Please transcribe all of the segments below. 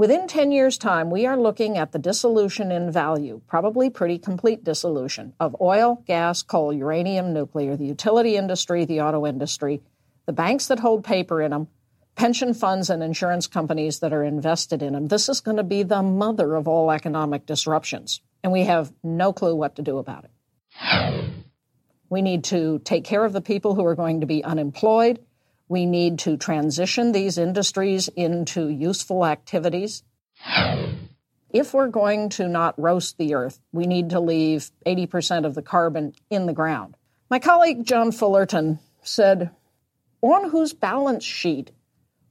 Within 10 years' time, we are looking at the dissolution in value, probably pretty complete dissolution, of oil, gas, coal, uranium, nuclear, the utility industry, the auto industry, the banks that hold paper in them, pension funds and insurance companies that are invested in them. This is going to be the mother of all economic disruptions, and we have no clue what to do about it. We need to take care of the people who are going to be unemployed. We need to transition these industries into useful activities. If we're going to not roast the earth, we need to leave 80% of the carbon in the ground. My colleague John Fullerton said, On whose balance sheet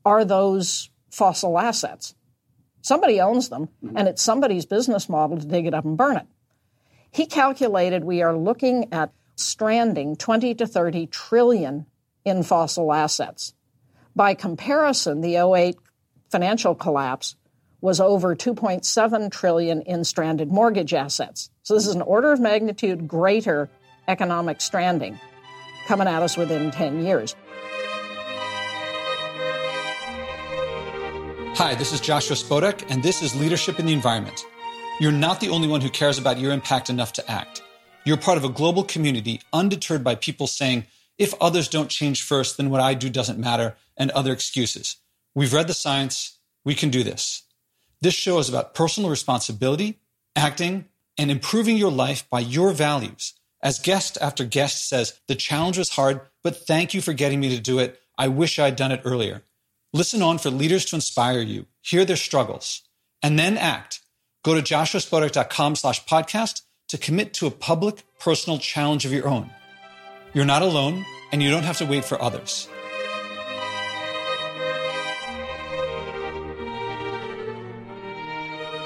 are those fossil assets? Somebody owns them, and it's somebody's business model to dig it up and burn it. He calculated we are looking at stranding 20 to 30 trillion in fossil assets. By comparison, the 08 financial collapse was over 2.7 trillion in stranded mortgage assets. So this is an order of magnitude greater economic stranding coming at us within 10 years. Hi, this is Joshua Spodek, and this is Leadership in the Environment. You're not the only one who cares about your impact enough to act. You're part of a global community undeterred by people saying, if others don't change first, then what I do doesn't matter, and other excuses. We've read the science. We can do this. This show is about personal responsibility, acting, and improving your life by your values. As guest after guest says, the challenge was hard, but thank you for getting me to do it. I wish I'd done it earlier. Listen on for leaders to inspire you, hear their struggles, and then act. Go to joshuaspodek.com slash podcast to commit to a public, personal challenge of your own. You're not alone, and you don't have to wait for others.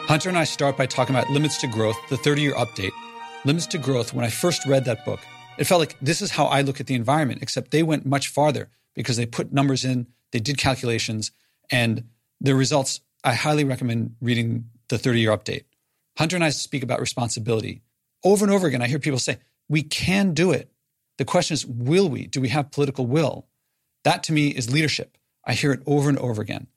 Hunter and I start by talking about Limits to Growth, the 30 year update. Limits to Growth, when I first read that book, it felt like this is how I look at the environment, except they went much farther because they put numbers in, they did calculations, and the results. I highly recommend reading the 30 year update. Hunter and I speak about responsibility. Over and over again, I hear people say, we can do it. The question is, will we? Do we have political will? That to me is leadership. I hear it over and over again.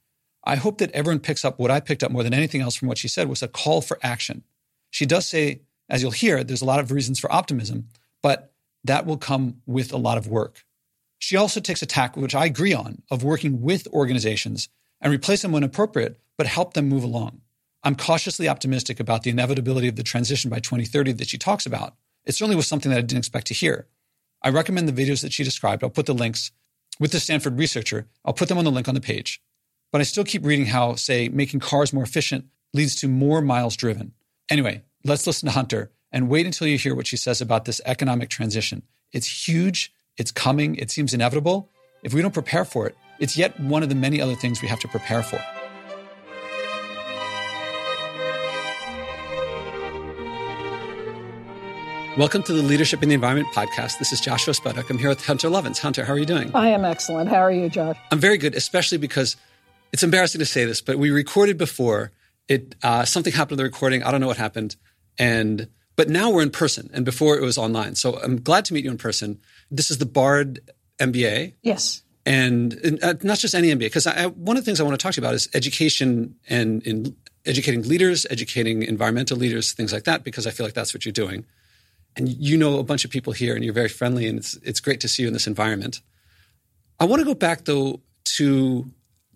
I hope that everyone picks up what I picked up more than anything else from what she said was a call for action. She does say, as you'll hear, there's a lot of reasons for optimism, but that will come with a lot of work. She also takes a tack, which I agree on, of working with organizations and replace them when appropriate, but help them move along. I'm cautiously optimistic about the inevitability of the transition by 2030 that she talks about. It certainly was something that I didn't expect to hear. I recommend the videos that she described. I'll put the links with the Stanford researcher. I'll put them on the link on the page. But I still keep reading how, say, making cars more efficient leads to more miles driven. Anyway, let's listen to Hunter and wait until you hear what she says about this economic transition. It's huge, it's coming, it seems inevitable. If we don't prepare for it, it's yet one of the many other things we have to prepare for. Welcome to the Leadership in the Environment podcast. This is Joshua Spodek. I'm here with Hunter Lovins. Hunter, how are you doing? I am excellent. How are you, Josh? I'm very good, especially because it's embarrassing to say this, but we recorded before. It uh, something happened to the recording. I don't know what happened, and but now we're in person, and before it was online. So I'm glad to meet you in person. This is the Bard MBA. Yes. And, and uh, not just any MBA, because one of the things I want to talk to you about is education and in educating leaders, educating environmental leaders, things like that, because I feel like that's what you're doing and you know a bunch of people here and you're very friendly and it's it's great to see you in this environment. I want to go back though to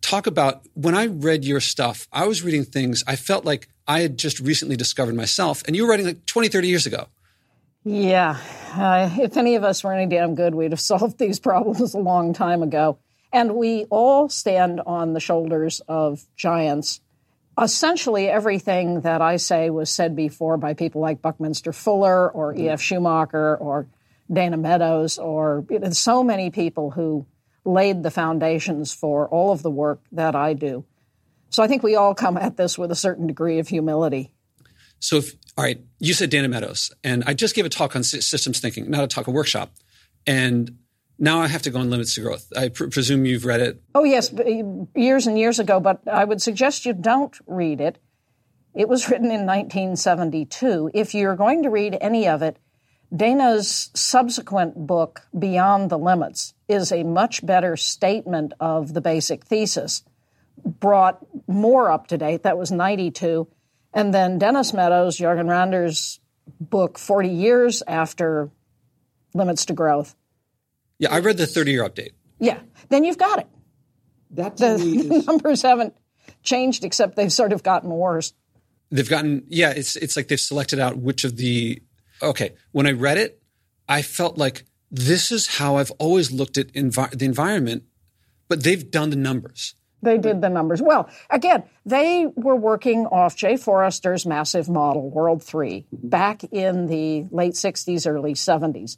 talk about when I read your stuff, I was reading things I felt like I had just recently discovered myself and you were writing like 20, 30 years ago. Yeah. Uh, if any of us were any damn good, we'd have solved these problems a long time ago. And we all stand on the shoulders of giants essentially everything that I say was said before by people like Buckminster Fuller or mm-hmm. E.F. Schumacher or Dana Meadows or you know, so many people who laid the foundations for all of the work that I do. So I think we all come at this with a certain degree of humility. So, if, all right, you said Dana Meadows, and I just gave a talk on systems thinking, not a talk, a workshop. And now I have to go on limits to growth. I pr- presume you've read it. Oh, yes, eh, years and years ago, but I would suggest you don't read it. It was written in 1972. If you're going to read any of it, Dana's subsequent book, Beyond the Limits, is a much better statement of the basic thesis, brought more up to date. That was 92. And then Dennis Meadows, Jørgen Randers' book, 40 years after Limits to Growth. Yeah, I read the 30 year update. Yeah, then you've got it. That The is, numbers haven't changed, except they've sort of gotten worse. They've gotten, yeah, it's, it's like they've selected out which of the, okay, when I read it, I felt like this is how I've always looked at envi- the environment, but they've done the numbers. They did the numbers. Well, again, they were working off Jay Forrester's massive model, World 3, back in the late 60s, early 70s.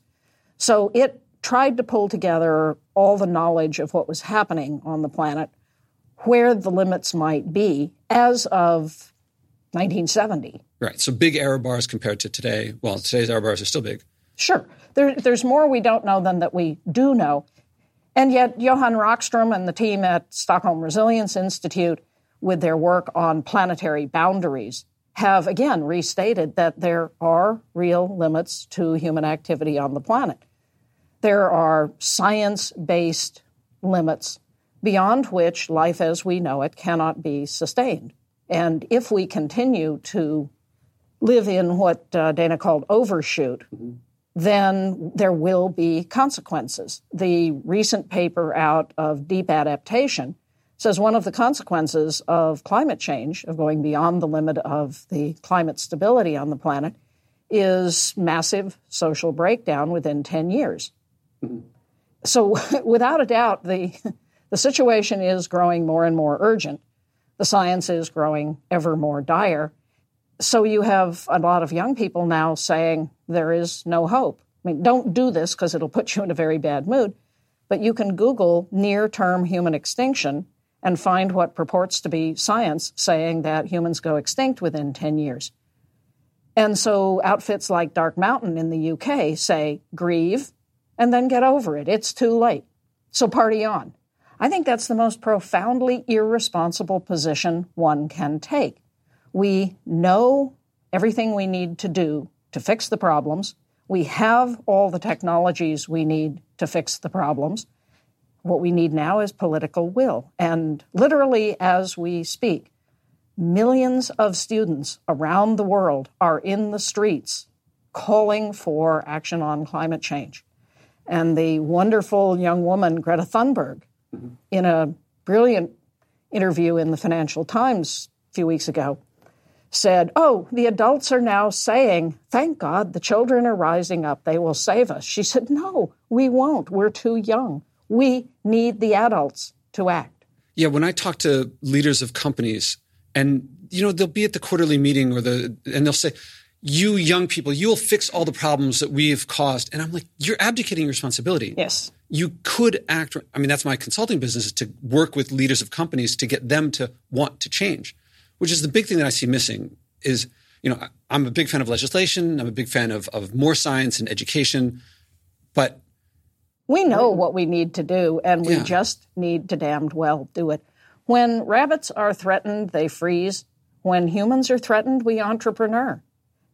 So it tried to pull together all the knowledge of what was happening on the planet, where the limits might be as of 1970. Right. So big error bars compared to today. Well, today's error bars are still big. Sure. There, there's more we don't know than that we do know. And yet, Johan Rockstrom and the team at Stockholm Resilience Institute, with their work on planetary boundaries, have again restated that there are real limits to human activity on the planet. There are science based limits beyond which life as we know it cannot be sustained. And if we continue to live in what uh, Dana called overshoot, then there will be consequences. The recent paper out of Deep Adaptation says one of the consequences of climate change, of going beyond the limit of the climate stability on the planet, is massive social breakdown within 10 years. So, without a doubt, the, the situation is growing more and more urgent. The science is growing ever more dire. So, you have a lot of young people now saying there is no hope. I mean, don't do this because it'll put you in a very bad mood, but you can Google near term human extinction and find what purports to be science saying that humans go extinct within 10 years. And so outfits like Dark Mountain in the UK say grieve and then get over it. It's too late. So party on. I think that's the most profoundly irresponsible position one can take. We know everything we need to do to fix the problems. We have all the technologies we need to fix the problems. What we need now is political will. And literally, as we speak, millions of students around the world are in the streets calling for action on climate change. And the wonderful young woman, Greta Thunberg, mm-hmm. in a brilliant interview in the Financial Times a few weeks ago, said, Oh, the adults are now saying, Thank God the children are rising up. They will save us. She said, No, we won't. We're too young. We need the adults to act. Yeah, when I talk to leaders of companies, and you know they'll be at the quarterly meeting or the, and they'll say, "You young people, you'll fix all the problems that we've caused," and I'm like, "You're abdicating your responsibility." Yes. You could act. I mean, that's my consulting business is to work with leaders of companies to get them to want to change, which is the big thing that I see missing. Is you know I'm a big fan of legislation. I'm a big fan of of more science and education, but We know what we need to do, and we Yeah. just need to damned well do it. When rabbits are threatened, they freeze. When humans are threatened, we entrepreneur.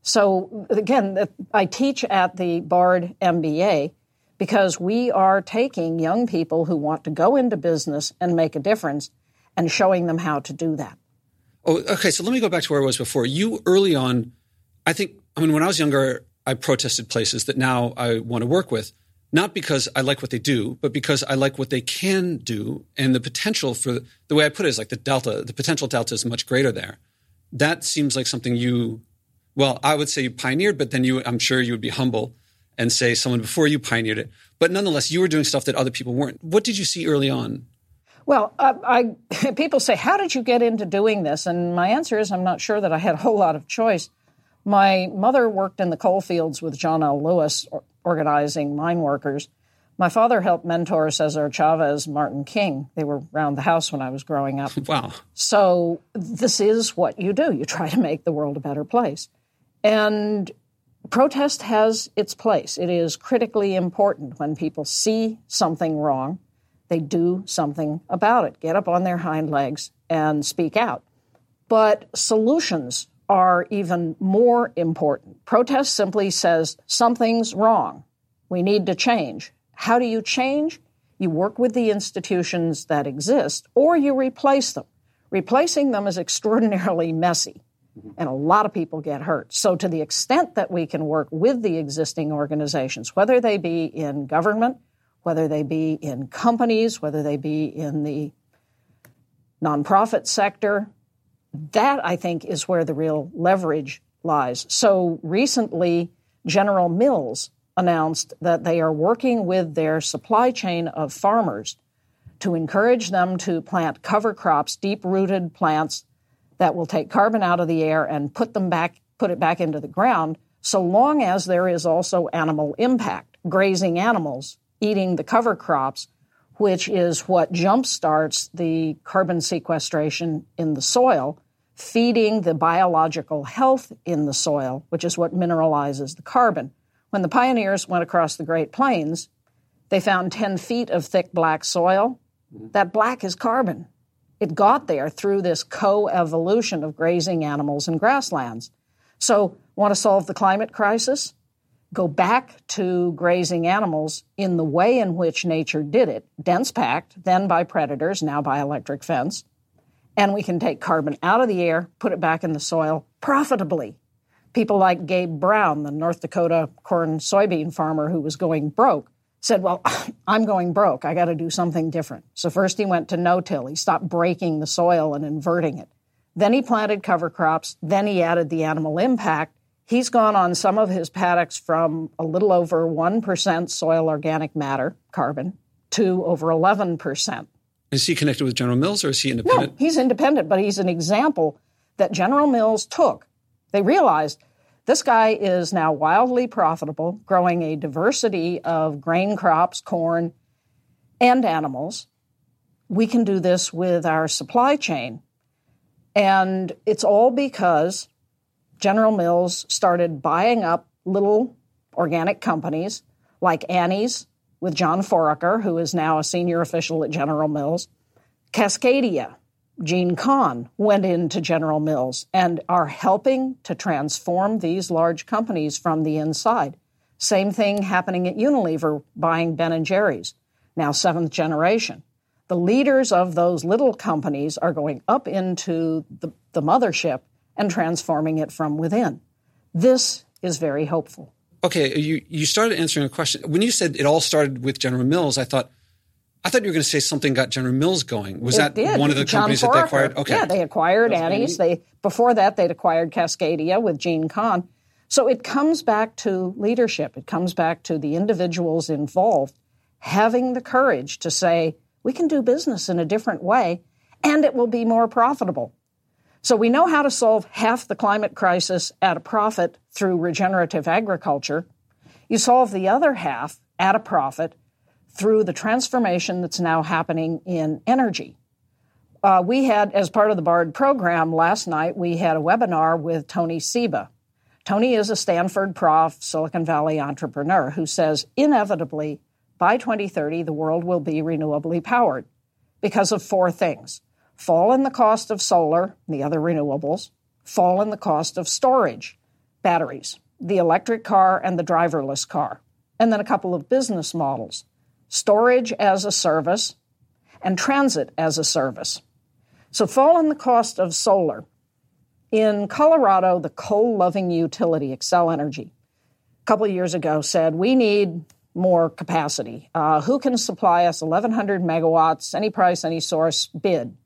So, again, I teach at the Bard MBA because we are taking young people who want to go into business and make a difference and showing them how to do that. Oh, okay. So let me go back to where I was before. You early on, I think, I mean, when I was younger, I protested places that now I want to work with, not because I like what they do, but because I like what they can do. And the potential for the way I put it is like the delta, the potential delta is much greater there. That seems like something you, well, I would say you pioneered, but then you, I'm sure you would be humble and say someone before you pioneered it. But nonetheless, you were doing stuff that other people weren't. What did you see early on? Well, uh, I, people say, How did you get into doing this? And my answer is, I'm not sure that I had a whole lot of choice. My mother worked in the coal fields with John L. Lewis, or- organizing mine workers. My father helped mentor Cesar Chavez, Martin King. They were around the house when I was growing up. Wow. So this is what you do. You try to make the world a better place. And protest has its place. It is critically important when people see something wrong, they do something about it, get up on their hind legs and speak out. But solutions are even more important. Protest simply says something's wrong. We need to change. How do you change? You work with the institutions that exist or you replace them. Replacing them is extraordinarily messy, Mm-hmm. and a lot of people get hurt. So, to the extent that we can work with the existing organizations, whether they be in government, whether they be in companies, whether they be in the nonprofit sector, that I think is where the real leverage lies. So, recently, General Mills announced that they are working with their supply chain of farmers to encourage them to plant cover crops, deep rooted plants that will take carbon out of the air and put them back, put it back into the ground, so long as there is also animal impact, grazing animals eating the cover crops, which is what jumpstarts the carbon sequestration in the soil, feeding the biological health in the soil, which is what mineralizes the carbon. When the pioneers went across the Great Plains, they found 10 feet of thick black soil. Mm-hmm. That black is carbon. It got there through this co evolution of grazing animals and grasslands. So, want to solve the climate crisis? Go back to grazing animals in the way in which nature did it dense packed, then by predators, now by electric fence. And we can take carbon out of the air, put it back in the soil profitably. People like Gabe Brown, the North Dakota corn soybean farmer who was going broke, said, Well, I'm going broke. I got to do something different. So first he went to no till. He stopped breaking the soil and inverting it. Then he planted cover crops. Then he added the animal impact. He's gone on some of his paddocks from a little over 1% soil organic matter, carbon, to over 11%. Is he connected with General Mills or is he independent? No, he's independent, but he's an example that General Mills took. They realized this guy is now wildly profitable, growing a diversity of grain crops, corn, and animals. We can do this with our supply chain. And it's all because General Mills started buying up little organic companies like Annie's with John Foraker, who is now a senior official at General Mills, Cascadia, Gene Kahn went into General Mills and are helping to transform these large companies from the inside. Same thing happening at Unilever buying Ben and Jerry's, now seventh generation. The leaders of those little companies are going up into the, the mothership and transforming it from within. This is very hopeful. Okay, you, you started answering a question. When you said it all started with General Mills, I thought, I thought you were going to say something got General Mills going. Was It that did. one of the John companies that they acquired? Okay. Yeah, they acquired That's Annie's. They before that they'd acquired Cascadia with Gene Kahn. So it comes back to leadership. It comes back to the individuals involved having the courage to say, we can do business in a different way and it will be more profitable. So we know how to solve half the climate crisis at a profit through regenerative agriculture. You solve the other half at a profit through the transformation that's now happening in energy. Uh, we had, as part of the BARD program last night, we had a webinar with Tony Seba. Tony is a Stanford prof, Silicon Valley entrepreneur who says inevitably by 2030 the world will be renewably powered because of four things fall in the cost of solar, the other renewables, fall in the cost of storage, batteries, the electric car, and the driverless car, and then a couple of business models storage as a service and transit as a service. So, fall in the cost of solar. In Colorado, the coal loving utility, Xcel Energy, a couple of years ago said, We need more capacity. Uh, who can supply us 1,100 megawatts, any price, any source, bid?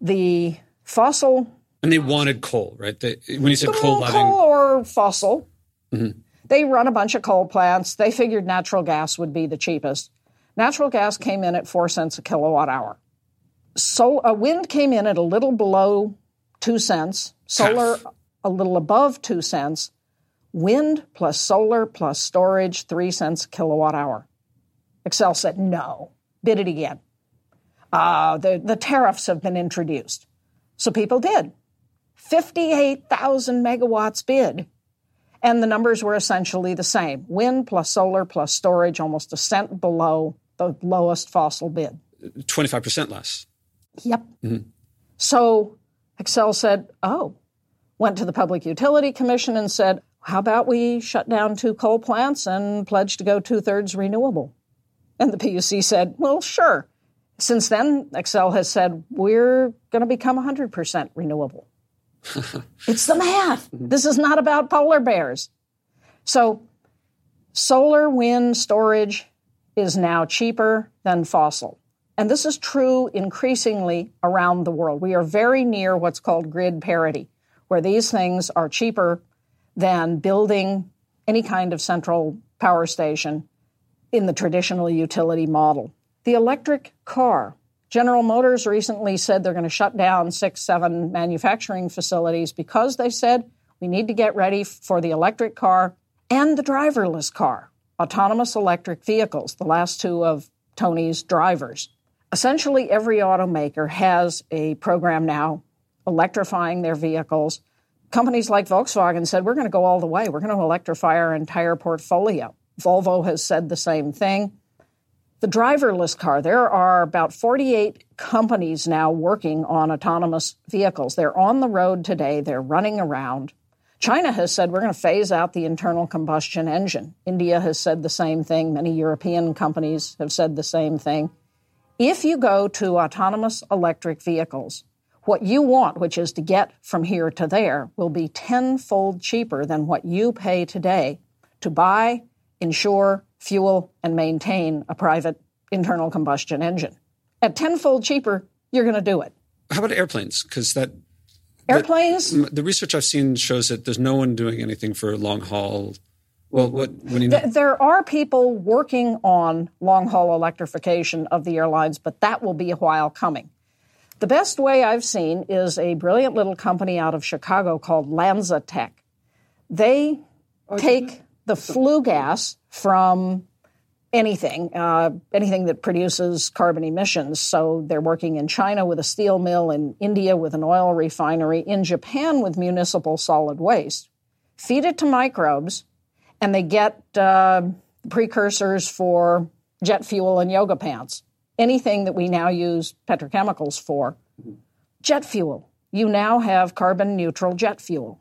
The fossil And they wanted coal, right? They, when you said coal loving, coal or fossil. They run a bunch of coal plants. They figured natural gas would be the cheapest. Natural gas came in at four cents a kilowatt hour. So uh, wind came in at a little below two cents. Solar a little above two cents. Wind plus solar plus storage three cents a kilowatt hour. Xcel said no. Bid it again. Uh, the the tariffs have been introduced, so people did. 58,000 megawatts bid. And the numbers were essentially the same wind plus solar plus storage, almost a cent below the lowest fossil bid. 25% less. Yep. Mm-hmm. So Xcel said, oh, went to the Public Utility Commission and said, how about we shut down two coal plants and pledge to go two thirds renewable? And the PUC said, well, sure. Since then, Xcel has said we're going to become 100% renewable. it's the math. Mm-hmm. This is not about polar bears. So, solar wind storage is now cheaper than fossil. And this is true increasingly around the world. We are very near what's called grid parity, where these things are cheaper than building any kind of central power station in the traditional utility model. The electric car. General Motors recently said they're going to shut down six, seven manufacturing facilities because they said we need to get ready for the electric car and the driverless car, autonomous electric vehicles, the last two of Tony's drivers. Essentially, every automaker has a program now electrifying their vehicles. Companies like Volkswagen said, we're going to go all the way. We're going to electrify our entire portfolio. Volvo has said the same thing. The driverless car, there are about 48 companies now working on autonomous vehicles. They're on the road today, they're running around. China has said we're going to phase out the internal combustion engine. India has said the same thing. Many European companies have said the same thing. If you go to autonomous electric vehicles, what you want, which is to get from here to there, will be tenfold cheaper than what you pay today to buy, insure, fuel, and maintain a private internal combustion engine. At tenfold cheaper, you're going to do it. How about airplanes? Because that airplanes. The, the, research I've seen shows that there's no one doing anything for long haul well, what, what you know? There are people working on long haul electrification of the airlines, but that will be a while coming. The best way I've seen is a brilliant little company out of Chicago called LanzaTech. They oh, take the flue gas from anything, uh, anything that produces carbon emissions. So they're working in China with a steel mill, in India with an oil refinery, in Japan with municipal solid waste. Feed it to microbes and they get uh, precursors for jet fuel and yoga pants, anything that we now use petrochemicals for. Jet fuel. You now have carbon neutral jet fuel.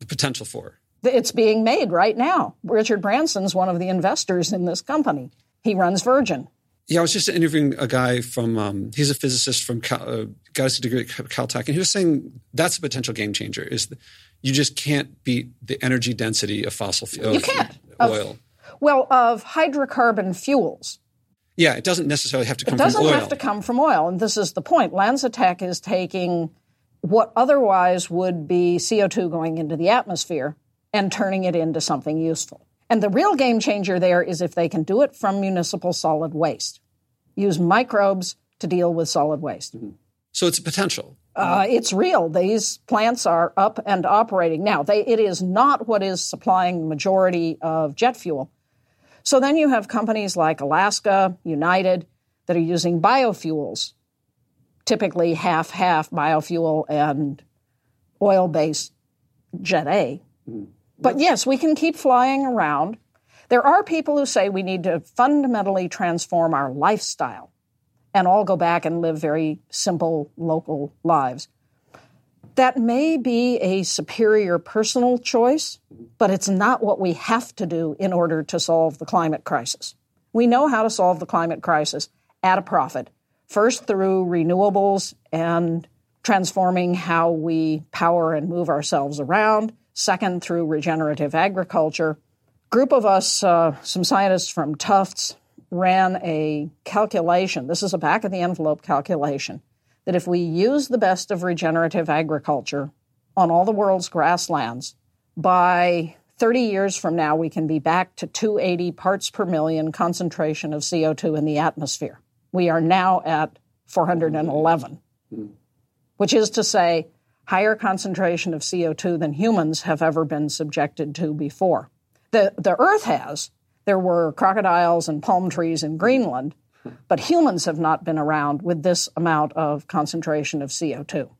The potential for. It's being made right now. Richard Branson's one of the investors in this company. He runs Virgin. Yeah, I was just interviewing a guy from, um, he's a physicist from, Cal, uh, got his degree at Caltech, and he was saying that's a potential game changer. Is the, you just can't beat the energy density of fossil fuel. You can't. Oil. Of, well, of hydrocarbon fuels. Yeah, it doesn't necessarily have to come from oil. It doesn't have to come from oil. And this is the point. LanzaTech is taking what otherwise would be CO2 going into the atmosphere and turning it into something useful. And the real game changer there is if they can do it from municipal solid waste, use microbes to deal with solid waste. Mm-hmm. So it's a potential. Uh, it's real. These plants are up and operating now. They, it is not what is supplying the majority of jet fuel. So then you have companies like Alaska, United, that are using biofuels, typically half half biofuel and oil based Jet A. But yes, we can keep flying around. There are people who say we need to fundamentally transform our lifestyle and all go back and live very simple local lives. That may be a superior personal choice, but it's not what we have to do in order to solve the climate crisis. We know how to solve the climate crisis at a profit, first through renewables and transforming how we power and move ourselves around, second through regenerative agriculture. Group of us, uh, some scientists from Tufts, ran a calculation. This is a back of the envelope calculation that if we use the best of regenerative agriculture on all the world's grasslands, by 30 years from now, we can be back to 280 parts per million concentration of CO2 in the atmosphere. We are now at 411, which is to say, higher concentration of CO2 than humans have ever been subjected to before. The, the Earth has, there were crocodiles and palm trees in Greenland, but humans have not been around with this amount of concentration of CO2.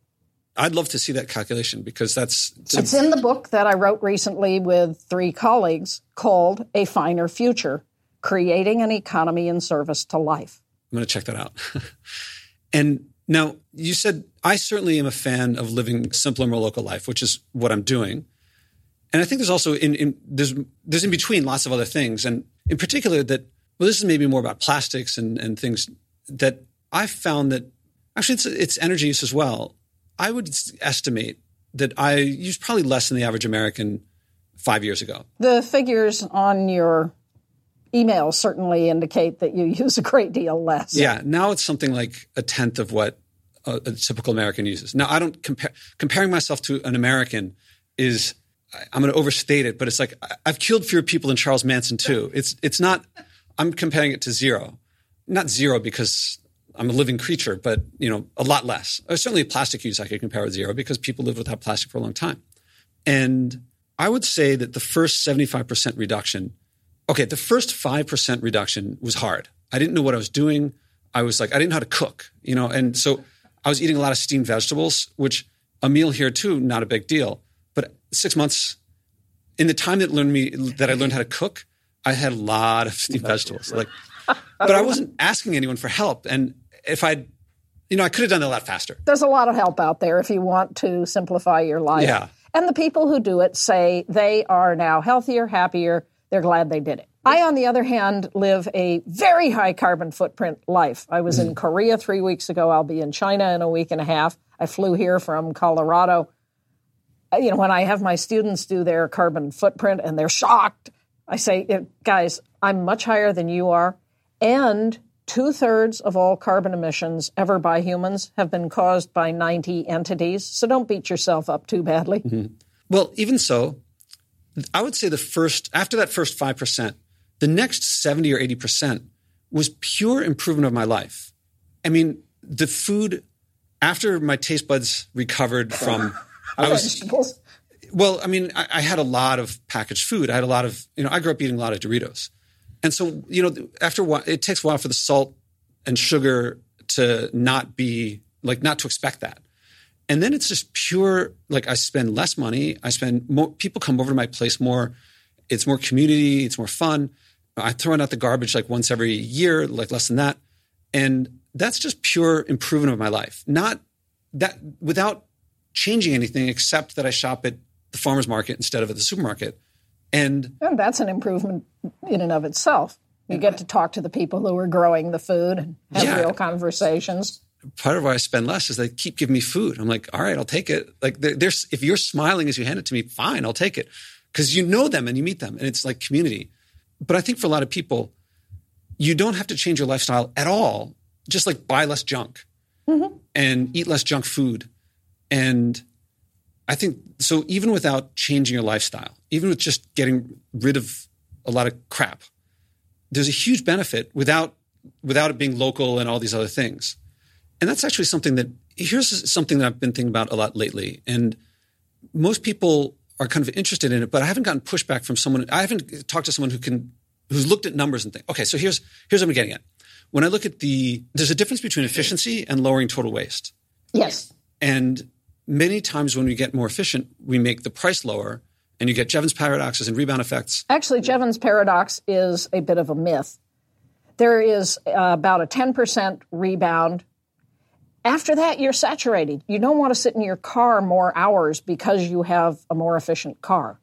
I'd love to see that calculation because that's. It's in the book that I wrote recently with three colleagues called A Finer Future Creating an Economy in Service to Life. I'm going to check that out. and now you said, I certainly am a fan of living simpler, more local life, which is what I'm doing. And I think there's also in, in there's there's in between lots of other things, and in particular that well, this is maybe more about plastics and and things that I found that actually it's, it's energy use as well. I would estimate that I use probably less than the average American five years ago. The figures on your email certainly indicate that you use a great deal less. Yeah, now it's something like a tenth of what a, a typical American uses. Now, I don't compare comparing myself to an American is I'm going to overstate it, but it's like I've killed fewer people than Charles Manson too. It's it's not. I'm comparing it to zero, not zero because I'm a living creature, but you know a lot less. Or certainly, plastic use I could compare with zero because people lived without plastic for a long time, and I would say that the first 75% reduction. Okay, the first 5% reduction was hard. I didn't know what I was doing. I was like, I didn't know how to cook, you know, and so I was eating a lot of steamed vegetables, which a meal here too, not a big deal. But six months in the time that learned me that I learned how to cook, I had a lot of steamed vegetables. Like, but I wasn't asking anyone for help. And if I'd, you know, I could have done that a lot faster. There's a lot of help out there if you want to simplify your life. Yeah. And the people who do it say they are now healthier, happier. They're glad they did it. I, on the other hand, live a very high carbon footprint life. I was mm. in Korea three weeks ago. I'll be in China in a week and a half. I flew here from Colorado. Uh, you know, when I have my students do their carbon footprint and they're shocked, I say, guys, I'm much higher than you are. And two thirds of all carbon emissions ever by humans have been caused by 90 entities. So don't beat yourself up too badly. Mm-hmm. Well, even so, I would say the first, after that first 5%, the next 70 or 80% was pure improvement of my life. I mean, the food after my taste buds recovered from I was well, I mean, I, I, had a lot of packaged food. I had a lot of, you know, I grew up eating a lot of Doritos. And so, you know, after a while, it takes a while for the salt and sugar to not be like, not to expect that. And then it's just pure, like I spend less money. I spend more, people come over to my place more. It's more community. It's more fun. I throw out the garbage like once every year, like less than that. And that's just pure improvement of my life. Not that without changing anything except that I shop at the farmer's market instead of at the supermarket. And, and that's an improvement in and of itself. You get to talk to the people who are growing the food and have yeah. real conversations. Part of why I spend less is they keep giving me food. I'm like, all right, I'll take it. Like, there's if you're smiling as you hand it to me, fine, I'll take it because you know them and you meet them, and it's like community. But I think for a lot of people, you don't have to change your lifestyle at all. Just like buy less junk mm-hmm. and eat less junk food. And I think so, even without changing your lifestyle, even with just getting rid of a lot of crap, there's a huge benefit without without it being local and all these other things. And that's actually something that here's something that I've been thinking about a lot lately. And most people are kind of interested in it, but I haven't gotten pushback from someone. I haven't talked to someone who can who's looked at numbers and think, okay, so here's here's what I'm getting at. When I look at the there's a difference between efficiency and lowering total waste. Yes. And many times when we get more efficient, we make the price lower and you get Jevons paradoxes and rebound effects. Actually, Jevons paradox is a bit of a myth. There is uh, about a 10% rebound after that, you're saturated. You don't want to sit in your car more hours because you have a more efficient car.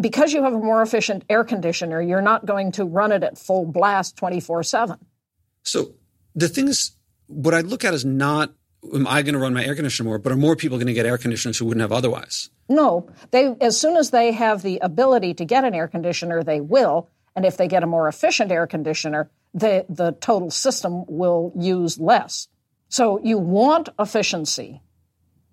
Because you have a more efficient air conditioner, you're not going to run it at full blast 24 7. So the thing is, what I look at is not am I going to run my air conditioner more, but are more people going to get air conditioners who wouldn't have otherwise? No. They as soon as they have the ability to get an air conditioner, they will. And if they get a more efficient air conditioner, the, the total system will use less. So you want efficiency.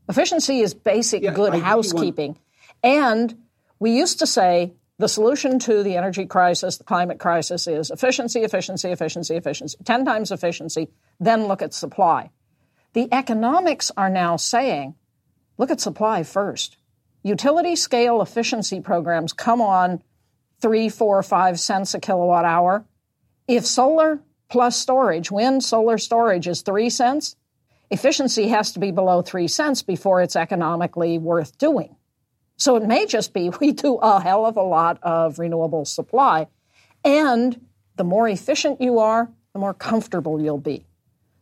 Efficiency is basic yeah, good I housekeeping. And we used to say the solution to the energy crisis, the climate crisis is efficiency, efficiency, efficiency, efficiency. 10 times efficiency, then look at supply. The economics are now saying look at supply first. Utility scale efficiency programs come on three, four, five cents a kilowatt hour. If solar plus storage, wind, solar storage is three cents, efficiency has to be below three cents before it's economically worth doing. So it may just be we do a hell of a lot of renewable supply. And the more efficient you are, the more comfortable you'll be.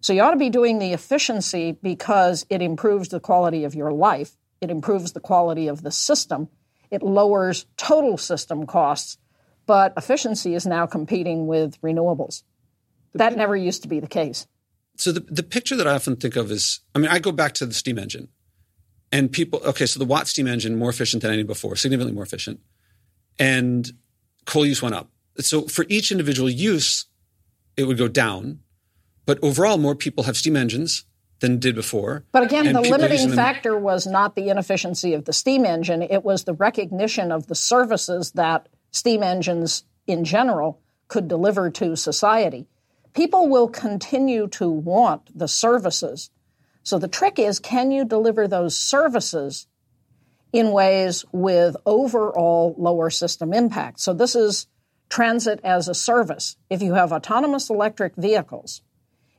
So you ought to be doing the efficiency because it improves the quality of your life, it improves the quality of the system, it lowers total system costs. But efficiency is now competing with renewables. That never used to be the case. So the, the picture that I often think of is, I mean, I go back to the steam engine and people, okay, so the Watt steam engine, more efficient than any before, significantly more efficient. And coal use went up. So for each individual use, it would go down. But overall, more people have steam engines than did before. But again, the limiting factor was not the inefficiency of the steam engine, it was the recognition of the services that steam engines in general could deliver to society. People will continue to want the services. So the trick is can you deliver those services in ways with overall lower system impact? So this is transit as a service. If you have autonomous electric vehicles,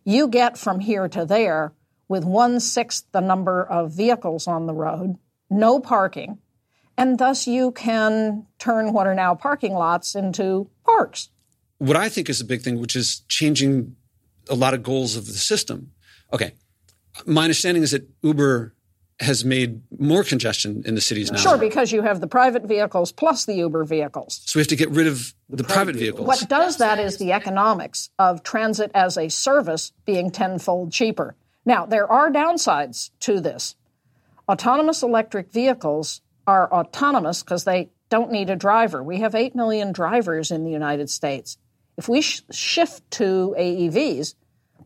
you get from here to there with one sixth the number of vehicles on the road, no parking, and thus you can turn what are now parking lots into parks. What I think is a big thing, which is changing a lot of goals of the system. Okay. My understanding is that Uber has made more congestion in the cities now. Sure, because you have the private vehicles plus the Uber vehicles. So we have to get rid of the, the private, private vehicles. What does that is the economics of transit as a service being tenfold cheaper. Now, there are downsides to this. Autonomous electric vehicles are autonomous because they don't need a driver. We have 8 million drivers in the United States. If we sh- shift to AEVs,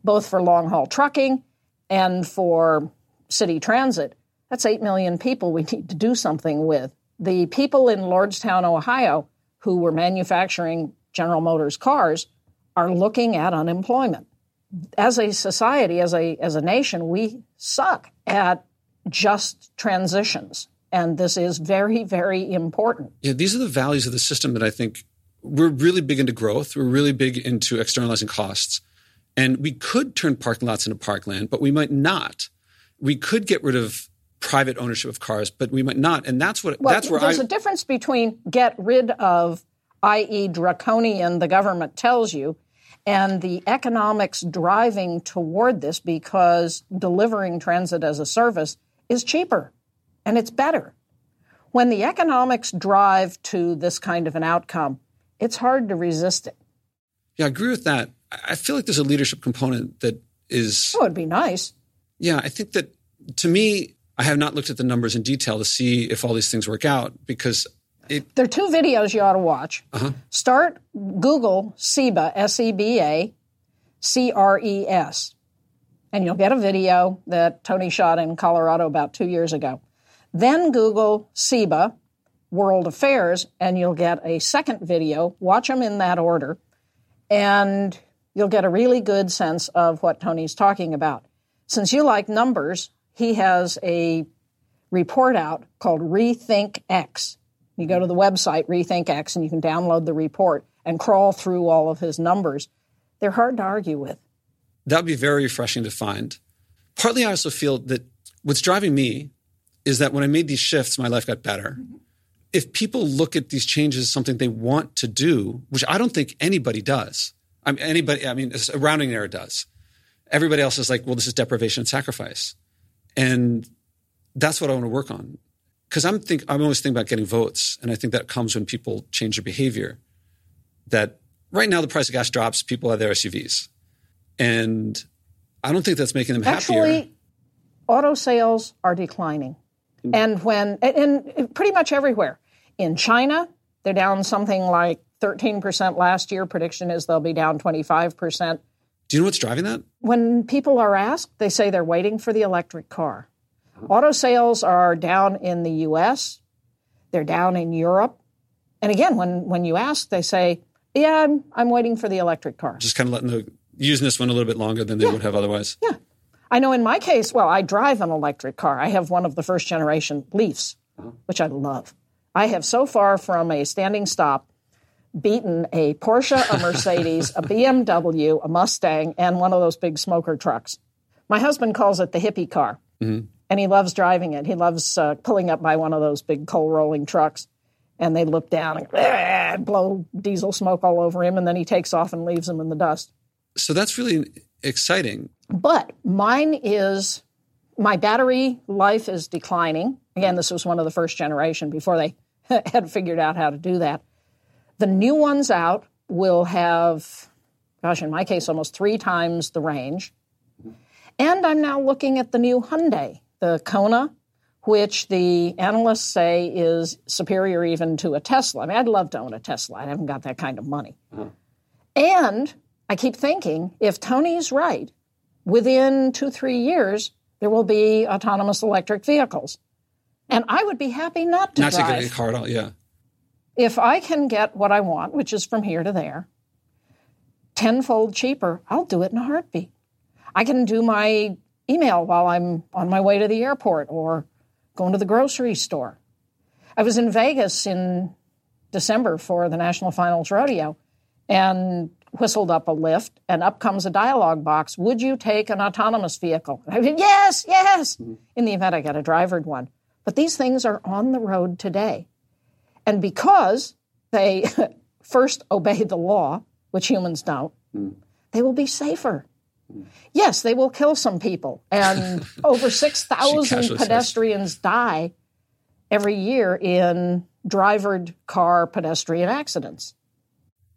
both for long haul trucking and for city transit, that's 8 million people we need to do something with. The people in Lordstown, Ohio, who were manufacturing General Motors cars, are looking at unemployment. As a society, as a, as a nation, we suck at just transitions. And this is very, very important. Yeah, these are the values of the system that I think we're really big into growth. We're really big into externalizing costs. And we could turn parking lots into parkland, but we might not. We could get rid of private ownership of cars, but we might not. And that's what well, that's where there's I, a difference between get rid of, i.e., draconian, the government tells you, and the economics driving toward this because delivering transit as a service is cheaper and it's better. When the economics drive to this kind of an outcome, it's hard to resist it. Yeah, I agree with that. I feel like there's a leadership component that is. Oh, it'd be nice. Yeah, I think that to me, I have not looked at the numbers in detail to see if all these things work out because it. There are two videos you ought to watch. Uh-huh. Start Google SEBA, S E B A, C R E S, and you'll get a video that Tony shot in Colorado about two years ago. Then Google SEBA, World Affairs, and you'll get a second video. Watch them in that order, and you'll get a really good sense of what Tony's talking about. Since you like numbers, he has a report out called Rethink X. You go to the website Rethink X and you can download the report and crawl through all of his numbers. They're hard to argue with. That would be very refreshing to find. Partly, I also feel that what's driving me is that when I made these shifts, my life got better. Mm-hmm. If people look at these changes as something they want to do, which I don't think anybody does, I mean, anybody, I mean, a rounding error does. Everybody else is like, well, this is deprivation and sacrifice. And that's what I want to work on. Because I'm think I'm always thinking about getting votes, and I think that comes when people change their behavior. That right now the price of gas drops, people have their SUVs, and I don't think that's making them Actually, happier. Actually, auto sales are declining. Mm. And when, and pretty much everywhere. In China, they're down something like 13% last year. Prediction is they'll be down 25%. Do you know what's driving that? When people are asked, they say they're waiting for the electric car. Mm. Auto sales are down in the US, they're down in Europe. And again, when, when you ask, they say, yeah, I'm, I'm waiting for the electric car. Just kind of letting the, using this one a little bit longer than they yeah. would have otherwise. Yeah. I know in my case, well, I drive an electric car. I have one of the first generation Leafs, uh-huh. which I love. I have so far from a standing stop beaten a Porsche, a Mercedes, a BMW, a Mustang, and one of those big smoker trucks. My husband calls it the hippie car, mm-hmm. and he loves driving it. He loves uh, pulling up by one of those big coal rolling trucks, and they look down and blow diesel smoke all over him, and then he takes off and leaves him in the dust. So that's really exciting. But mine is my battery life is declining. Again, this was one of the first generation before they had figured out how to do that. The new ones out will have, gosh, in my case, almost three times the range. And I'm now looking at the new Hyundai, the Kona, which the analysts say is superior even to a Tesla. I mean, I'd love to own a Tesla. I haven't got that kind of money. Uh-huh. And I keep thinking if Tony's right, within two, three years, there will be autonomous electric vehicles. And I would be happy not to not drive. to get a car at all, yeah. If I can get what I want, which is from here to there, tenfold cheaper, I'll do it in a heartbeat. I can do my email while I'm on my way to the airport or going to the grocery store. I was in Vegas in December for the National Finals Rodeo and whistled up a Lyft, and up comes a dialogue box. Would you take an autonomous vehicle? I said, yes, yes, mm-hmm. in the event I get a drivered one. But these things are on the road today. And because they first obey the law, which humans don't, mm. they will be safer. Mm. Yes, they will kill some people. And over 6,000 pedestrians die every year in drivered car pedestrian accidents.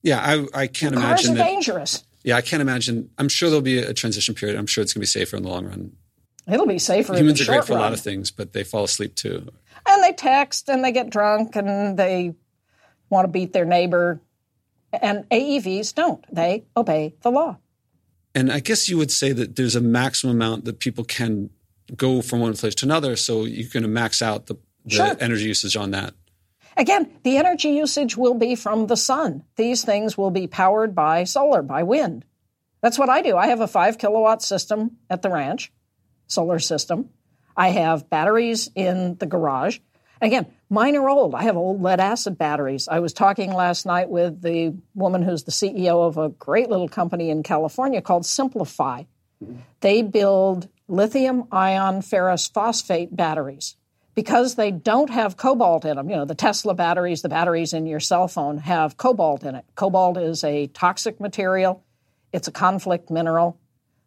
Yeah, I, I can't the imagine. Cars are that, dangerous. Yeah, I can't imagine. I'm sure there'll be a transition period. I'm sure it's going to be safer in the long run. It'll be safer. Humans are great for run. a lot of things, but they fall asleep too. And they text and they get drunk and they want to beat their neighbor. And AEVs don't. They obey the law. And I guess you would say that there's a maximum amount that people can go from one place to another, so you can max out the, the sure. energy usage on that. Again, the energy usage will be from the sun. These things will be powered by solar, by wind. That's what I do. I have a five kilowatt system at the ranch, solar system. I have batteries in the garage. Again, mine are old. I have old lead acid batteries. I was talking last night with the woman who's the CEO of a great little company in California called SimpliPhi. They build lithium ion ferrous phosphate batteries because they don't have cobalt in them. You know, the Tesla batteries, the batteries in your cell phone have cobalt in it. Cobalt is a toxic material, it's a conflict mineral.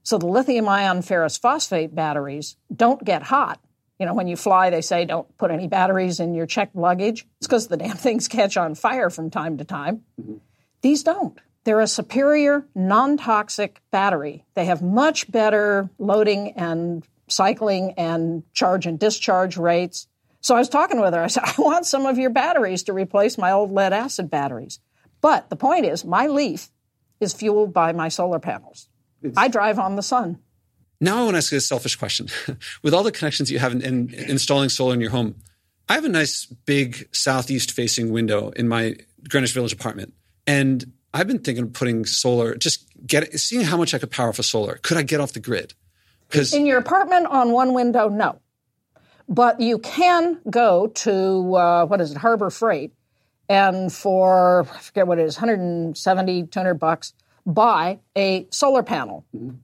So the lithium ion ferrous phosphate batteries don't get hot. You know, when you fly, they say don't put any batteries in your checked luggage. It's because the damn things catch on fire from time to time. Mm-hmm. These don't. They're a superior, non toxic battery. They have much better loading and cycling and charge and discharge rates. So I was talking with her. I said, I want some of your batteries to replace my old lead acid batteries. But the point is, my Leaf is fueled by my solar panels. It's, I drive on the sun. Now I want to ask you a selfish question. with all the connections you have in, in installing solar in your home, I have a nice big southeast facing window in my Greenwich Village apartment. And I've been thinking of putting solar, just get seeing how much I could power for solar. Could I get off the grid? Because in your apartment on one window, no. But you can go to uh, what is it, Harbor Freight, and for I forget what it is, 170, 200 bucks, buy a solar panel, mm-hmm.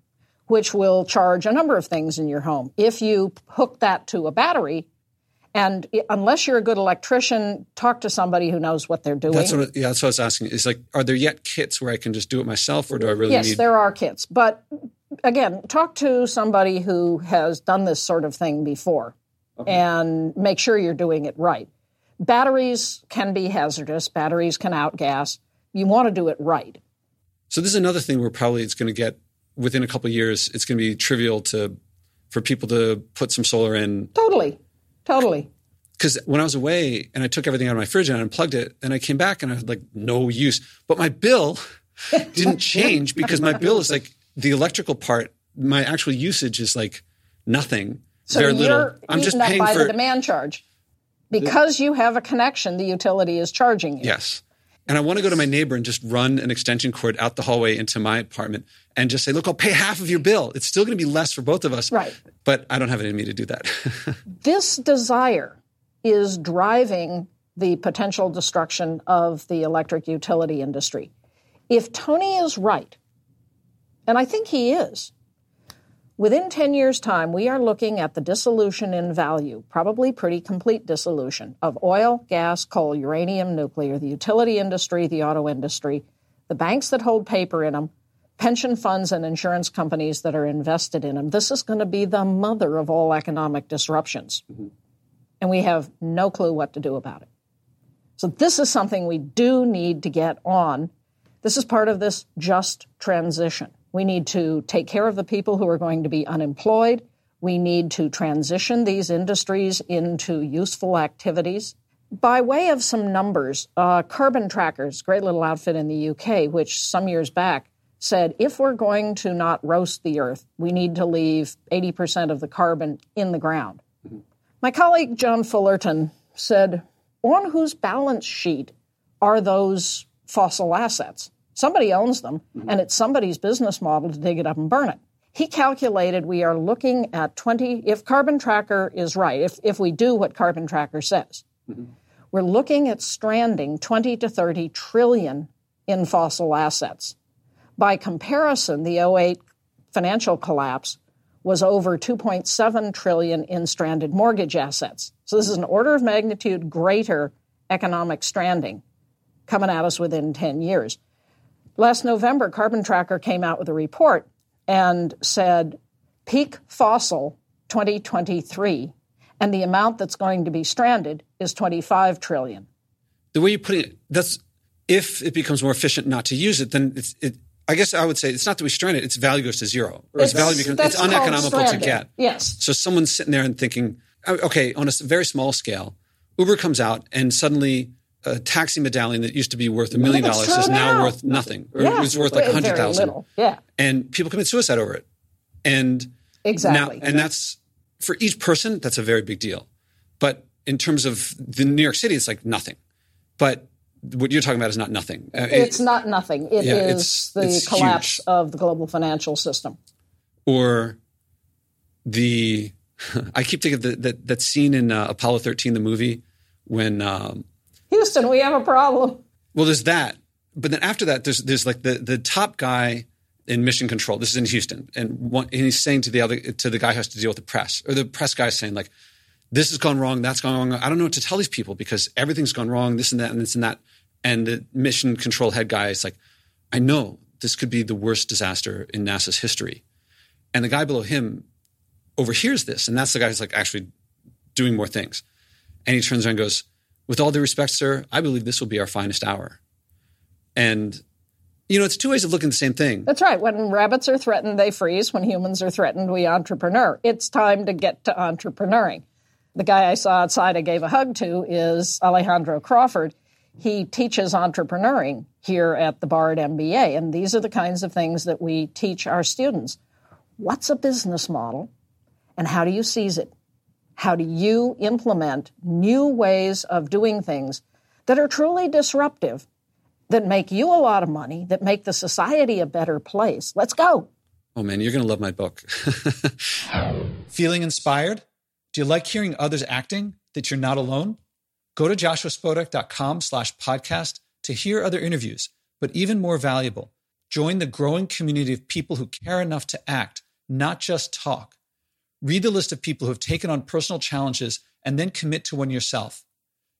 which will charge a number of things in your home. If you hook that to a battery, and unless you're a good electrician, talk to somebody who knows what they're doing. That's what, yeah, that's what I was asking. Is like, are there yet kits where I can just do it myself, or do I really yes, need? Yes, there are kits, but again, talk to somebody who has done this sort of thing before okay. and make sure you're doing it right. Batteries can be hazardous, batteries can outgas. You want to do it right. So this is another thing where probably it's going to get within a couple of years it's going to be trivial to for people to put some solar in. Totally. Totally. Because when I was away and I took everything out of my fridge and I unplugged it, and I came back and I had like no use. But my bill didn't change because my bill is like the electrical part, my actual usage is like nothing. So very little. I'm just paying by for the demand charge. Because you have a connection, the utility is charging you. Yes. And I want to go to my neighbor and just run an extension cord out the hallway into my apartment and just say, look, I'll pay half of your bill. It's still going to be less for both of us. Right. But I don't have it in me to do that. this desire is driving the potential destruction of the electric utility industry. If Tony is right, and I think he is. Within 10 years' time, we are looking at the dissolution in value, probably pretty complete dissolution, of oil, gas, coal, uranium, nuclear, the utility industry, the auto industry, the banks that hold paper in them, pension funds and insurance companies that are invested in them. This is going to be the mother of all economic disruptions. Mm-hmm. And we have no clue what to do about it. So, this is something we do need to get on. This is part of this just transition. We need to take care of the people who are going to be unemployed. We need to transition these industries into useful activities. By way of some numbers, uh, Carbon Trackers, great little outfit in the UK, which some years back said if we're going to not roast the earth, we need to leave 80% of the carbon in the ground. Mm-hmm. My colleague John Fullerton said, on whose balance sheet are those fossil assets? Somebody owns them, mm-hmm. and it's somebody's business model to dig it up and burn it. He calculated we are looking at 20, if Carbon Tracker is right, if, if we do what Carbon Tracker says, mm-hmm. we're looking at stranding 20 to 30 trillion in fossil assets. By comparison, the 08 financial collapse was over 2.7 trillion in stranded mortgage assets. So this is an order of magnitude greater economic stranding coming at us within 10 years. Last November, Carbon Tracker came out with a report and said peak fossil 2023 and the amount that's going to be stranded is 25 trillion. The way you put it, that's if it becomes more efficient not to use it, then it, I guess I would say it's not that we strand it; its value goes to zero, or its, its value becomes it's uneconomical to get. Yes. So someone's sitting there and thinking, oh, okay, on a very small scale, Uber comes out and suddenly a taxi medallion that used to be worth a million dollars is now, now, worth nothing, yeah. it's worth like a hundred thousand. Yeah. And people commit suicide over it, and exactly, now, and that's for each person. That's a very big deal. But in terms of the New York City, it's like nothing. But what you're talking about is not nothing. Uh, it's it, not nothing. It yeah, is it's, the it's collapse huge. of the global financial system. Or the, I keep thinking of the, that, that scene in uh, Apollo 13, the movie, when. Um, Houston, we have a problem. Well, there's that. But then after that, there's, there's like the, the top guy in mission control. This is in Houston. And, one, and he's saying to the other, to the guy who has to deal with the press, or the press guy saying, like, this has gone wrong, that's gone wrong. I don't know what to tell these people because everything's gone wrong, this and that, and this and that. And the mission control head guy is like, I know this could be the worst disaster in NASA's history. And the guy below him overhears this. And that's the guy who's like actually doing more things. And he turns around and goes, With all due respect, sir, I believe this will be our finest hour. And you know, it's two ways of looking at the same thing. That's right. When rabbits are threatened, they freeze. When humans are threatened, we entrepreneur. It's time to get to entrepreneuring. The guy I saw outside I gave a hug to is Alejandro Crawford he teaches entrepreneuring here at the Bard MBA. And these are the kinds of things that we teach our students. What's a business model and how do you seize it? How do you implement new ways of doing things that are truly disruptive, that make you a lot of money, that make the society a better place? Let's go. Oh man, you're going to love my book. Feeling inspired? Do you like hearing others acting that you're not alone? Go to joshuaspodek.com slash podcast to hear other interviews, but even more valuable, join the growing community of people who care enough to act, not just talk. Read the list of people who have taken on personal challenges and then commit to one yourself.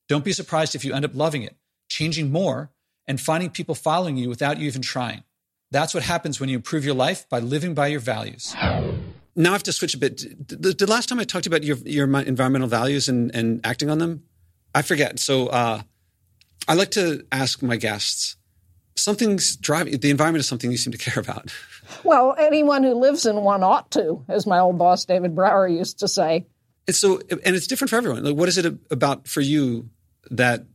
Don't be surprised if you end up loving it, changing more, and finding people following you without you even trying. That's what happens when you improve your life by living by your values. Now I have to switch a bit. The, the last time I talked about your, your environmental values and, and acting on them, I forget. So uh, I like to ask my guests something's driving the environment is something you seem to care about. Well, anyone who lives in one ought to, as my old boss David Brower used to say. It's so, and it's different for everyone. Like, what is it about for you that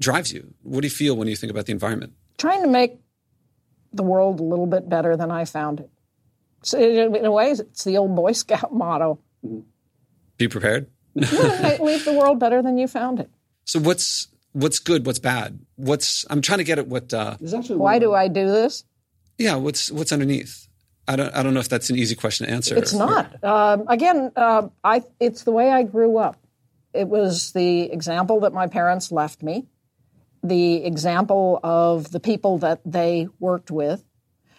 drives you? What do you feel when you think about the environment? Trying to make the world a little bit better than I found it. So in a way, it's the old Boy Scout motto. Be prepared leave the world better than you found it. So what's what's good? What's bad? What's I'm trying to get at what. Uh, Why do I do this? Yeah, what's what's underneath? I don't I don't know if that's an easy question to answer. It's not. Um, again, uh, I it's the way I grew up. It was the example that my parents left me, the example of the people that they worked with.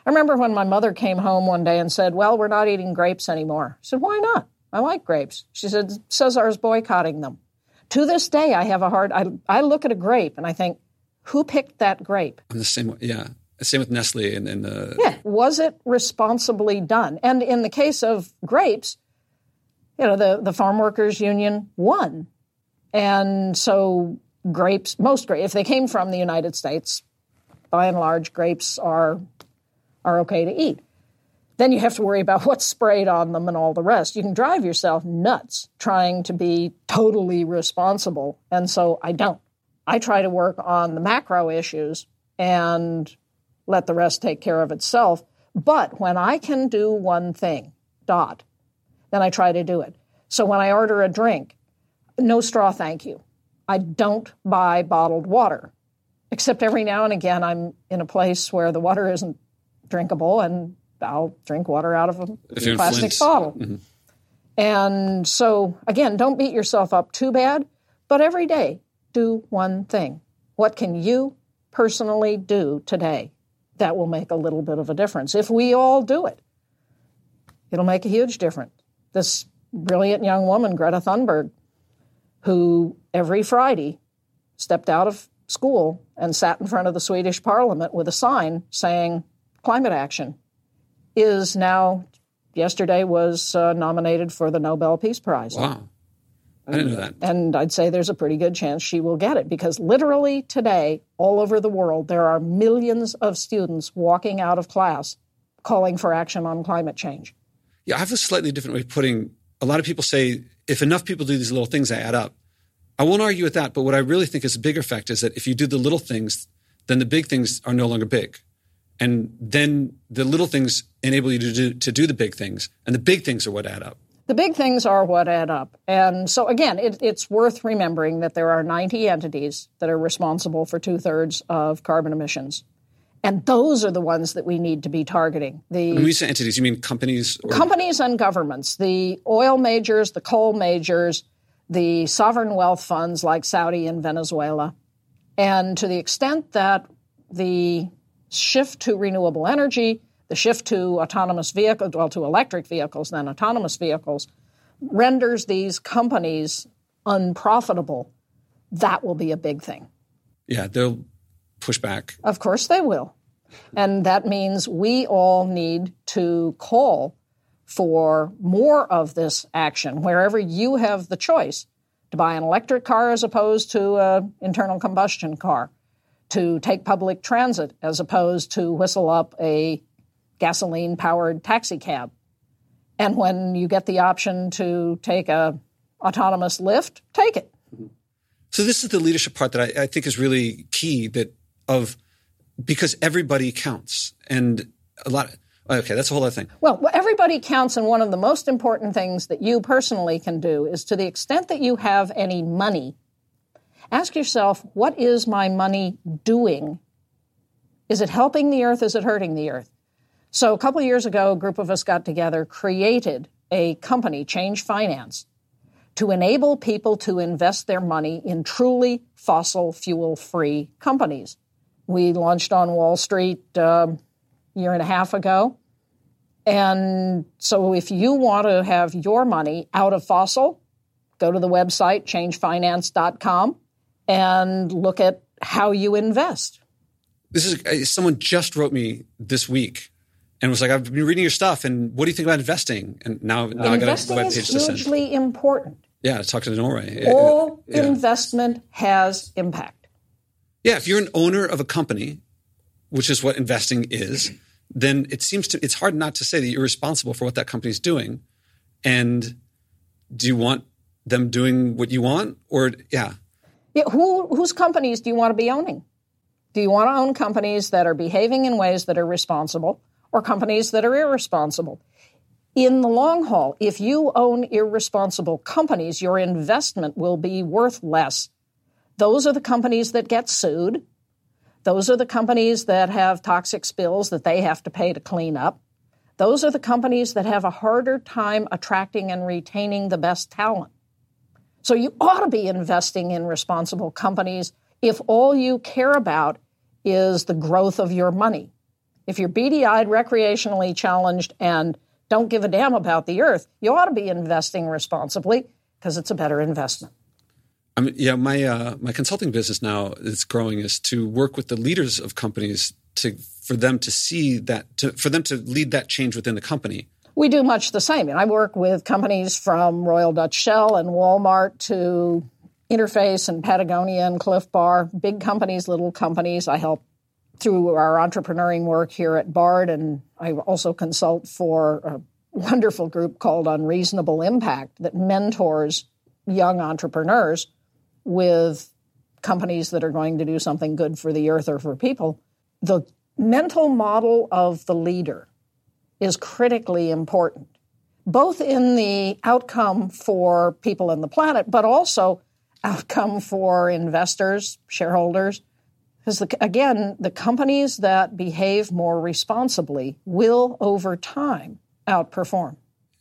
I remember when my mother came home one day and said, "Well, we're not eating grapes anymore." I said, "Why not?" I like grapes. She said, Cesar's boycotting them. To this day, I have a hard, I, I look at a grape and I think, who picked that grape? I'm the same yeah. Same with Nestle and, and the. Yeah. Was it responsibly done? And in the case of grapes, you know, the, the Farm Workers Union won. And so grapes, most grapes, if they came from the United States, by and large, grapes are, are okay to eat. Then you have to worry about what's sprayed on them and all the rest. You can drive yourself nuts trying to be totally responsible. And so I don't. I try to work on the macro issues and let the rest take care of itself. But when I can do one thing, dot, then I try to do it. So when I order a drink, no straw, thank you. I don't buy bottled water, except every now and again I'm in a place where the water isn't drinkable and I'll drink water out of a plastic bottle. Mm-hmm. And so, again, don't beat yourself up too bad, but every day do one thing. What can you personally do today that will make a little bit of a difference? If we all do it, it'll make a huge difference. This brilliant young woman, Greta Thunberg, who every Friday stepped out of school and sat in front of the Swedish parliament with a sign saying climate action, is now, yesterday, was uh, nominated for the Nobel Peace Prize. Wow. I didn't know that. And I'd say there's a pretty good chance she will get it because literally today, all over the world, there are millions of students walking out of class calling for action on climate change. Yeah, I have a slightly different way of putting. A lot of people say if enough people do these little things, they add up. I won't argue with that, but what I really think is a bigger fact is that if you do the little things, then the big things are no longer big. And then the little things enable you to do, to do the big things, and the big things are what add up. The big things are what add up. And so, again, it, it's worth remembering that there are 90 entities that are responsible for two thirds of carbon emissions. And those are the ones that we need to be targeting. The when we say entities, you mean companies? Or? Companies and governments. The oil majors, the coal majors, the sovereign wealth funds like Saudi and Venezuela. And to the extent that the shift to renewable energy the shift to autonomous vehicles, well, to electric vehicles, then autonomous vehicles, renders these companies unprofitable, that will be a big thing. Yeah, they'll push back. Of course they will. And that means we all need to call for more of this action wherever you have the choice to buy an electric car as opposed to an internal combustion car, to take public transit as opposed to whistle up a gasoline powered taxi cab. And when you get the option to take a autonomous Lyft, take it. Mm-hmm. So this is the leadership part that I, I think is really key that of because everybody counts. And a lot okay that's a whole other thing. Well everybody counts and one of the most important things that you personally can do is to the extent that you have any money ask yourself what is my money doing? Is it helping the earth? Is it hurting the earth so a couple years ago, a group of us got together, created a company, Change Finance, to enable people to invest their money in truly fossil fuel free companies. We launched on Wall Street a year and a half ago. And so if you want to have your money out of fossil, go to the website changefinance.com and look at how you invest. This is uh, someone just wrote me this week and was like, I've been reading your stuff, and what do you think about investing? And now, now I got a web page to send. hugely important. Yeah, talk to Norway. All yeah. investment has impact. Yeah, if you're an owner of a company, which is what investing is, then it seems to it's hard not to say that you're responsible for what that company's doing. And do you want them doing what you want, or yeah? Yeah, who whose companies do you want to be owning? Do you want to own companies that are behaving in ways that are responsible? Or companies that are irresponsible. In the long haul, if you own irresponsible companies, your investment will be worth less. Those are the companies that get sued. Those are the companies that have toxic spills that they have to pay to clean up. Those are the companies that have a harder time attracting and retaining the best talent. So you ought to be investing in responsible companies if all you care about is the growth of your money. If you're beady eyed, recreationally challenged, and don't give a damn about the earth, you ought to be investing responsibly because it's a better investment. I mean, yeah, my uh, my consulting business now is growing is to work with the leaders of companies to for them to see that to, for them to lead that change within the company. We do much the same. And I work with companies from Royal Dutch Shell and Walmart to Interface and Patagonia and Clif Bar, big companies, little companies. I help through our entrepreneuring work here at Bard, and I also consult for a wonderful group called Unreasonable Impact that mentors young entrepreneurs with companies that are going to do something good for the earth or for people. The mental model of the leader is critically important, both in the outcome for people and the planet, but also outcome for investors, shareholders. Because again, the companies that behave more responsibly will over time outperform.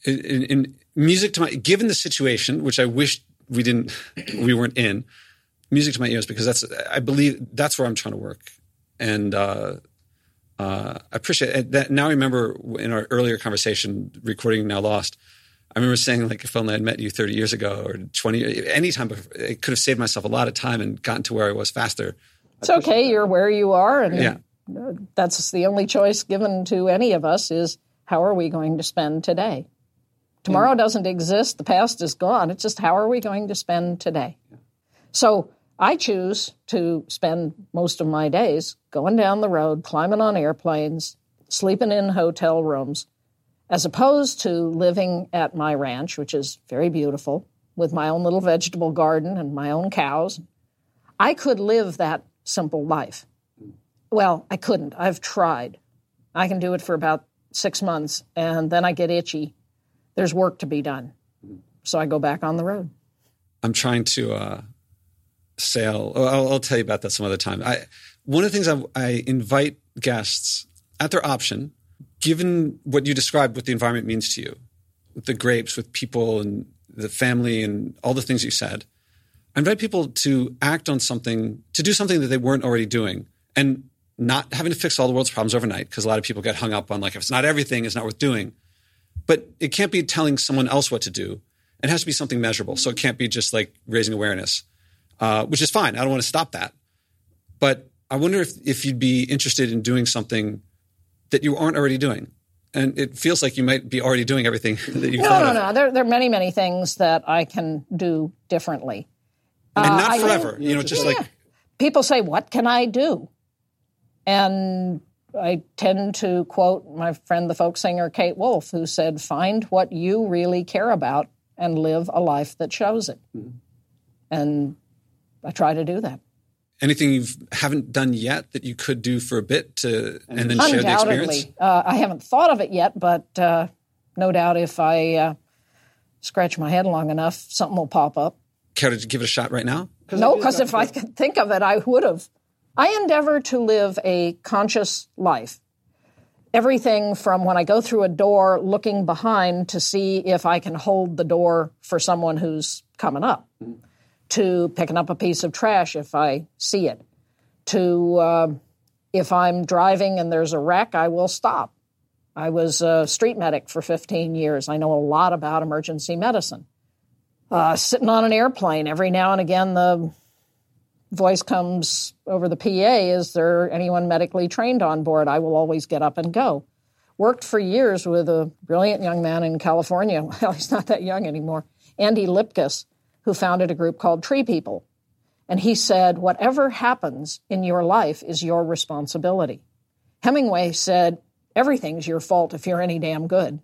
In, in music to my, given the situation, which I wish we didn't, we weren't in, music to my ears because that's, I believe that's where I'm trying to work. And, uh, uh, I appreciate that. Now I remember in our earlier conversation, recording now lost. I remember saying like if only I'd met you 30 years ago or 20, any time before, it could have saved myself a lot of time and gotten to where I was faster. It's okay. You're where you are, and yeah. that's the only choice given to any of us is how are we going to spend today. Tomorrow doesn't exist. The past is gone. It's just how are we going to spend today. So I choose to spend most of my days going down the road, climbing on airplanes, sleeping in hotel rooms, as opposed to living at my ranch, which is very beautiful, with my own little vegetable garden and my own cows. I could live that simple life. Well, I couldn't. I've tried. I can do it for about six months, and then I get itchy. There's work to be done. So I go back on the road. I'm trying to uh, sail. I'll, I'll, tell you about that some other time. I, one of the things I, I invite guests at their option, given what you described, what the environment means to you, the grapes, with people and the family, and all the things you said. I invite people to act on something, to do something that they weren't already doing, and not having to fix all the world's problems overnight. Because a lot of people get hung up on like, if it's not everything, it's not worth doing. But it can't be telling someone else what to do. It has to be something measurable. So it can't be just like raising awareness uh, which is fine. I don't want to stop that. But I wonder if, if you'd be interested in doing something that you aren't already doing. And it feels like you might be already doing everything that you no, no, no, there, there are many, many things that I can do differently. And uh, not forever. I, you know, just yeah. like. People say, What can I do? And I tend to quote my friend, the folk singer Kate Wolf, who said, Find what you really care about and live a life that shows it. Mm-hmm. And I try to do that. Anything you haven't done yet that you could do for a bit to and then share the experience? Uh, I haven't thought of it yet, but uh, no doubt if I uh, scratch my head long enough, something will pop up. Care to give it a shot right now? No, because if I could think of it, I would have. I endeavor to live a conscious life. Everything from when I go through a door, looking behind to see if I can hold the door for someone who's coming up. To picking up a piece of trash if I see it, to uh, if I'm driving and there's a wreck, I will stop. I was a street medic for 15 years. I know a lot about emergency medicine. Uh, sitting on an airplane, every now and again, the voice comes over the PA Is there anyone medically trained on board? I will always get up and go. Worked for years with a brilliant young man in California. Well, he's not that young anymore. Andy Lipkis, who founded a group called Tree People. And he said, Whatever happens in your life is your responsibility. Hemingway said, Everything's your fault if you're any damn good.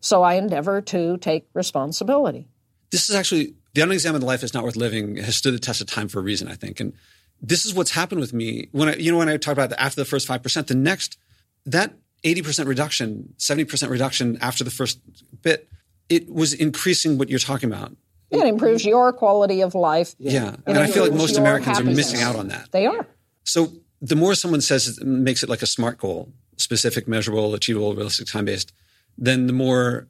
So I endeavor to take responsibility. This is actually the unexamined life is not worth living has stood the test of time for a reason, I think. And this is what's happened with me when I, you know, when I talk about the, after the first 5%, the next, that 80% reduction, 70% reduction after the first bit, it was increasing what you're talking about. It improves your quality of life. Yeah. and I feel like most Americans happiness. are missing out on that. They are. So the more someone says it makes it like a SMART goal, specific, measurable, achievable, realistic, time based, then the more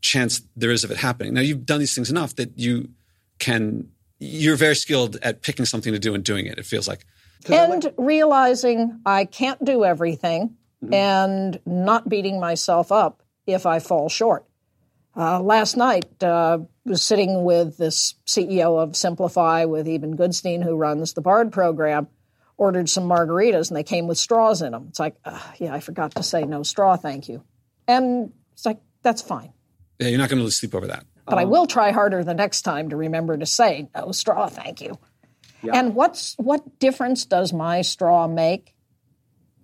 chance there is of it happening. Now you've done these things enough that you can you're very skilled at picking something to do and doing it, it feels like. And like- realizing I can't do everything mm-hmm. and not beating myself up if I fall short. Uh, last night, uh, was sitting with this CEO of SimpliPhi with Eben Goodstein, who runs the BARD program. Ordered some margaritas, and they came with straws in them. It's like, uh, yeah, I forgot to say no straw, thank you. And it's like, that's fine. Yeah, you're not going to sleep over that. But um, I will try harder the next time to remember to say no straw, thank you. Yeah. And what's what difference does my straw make?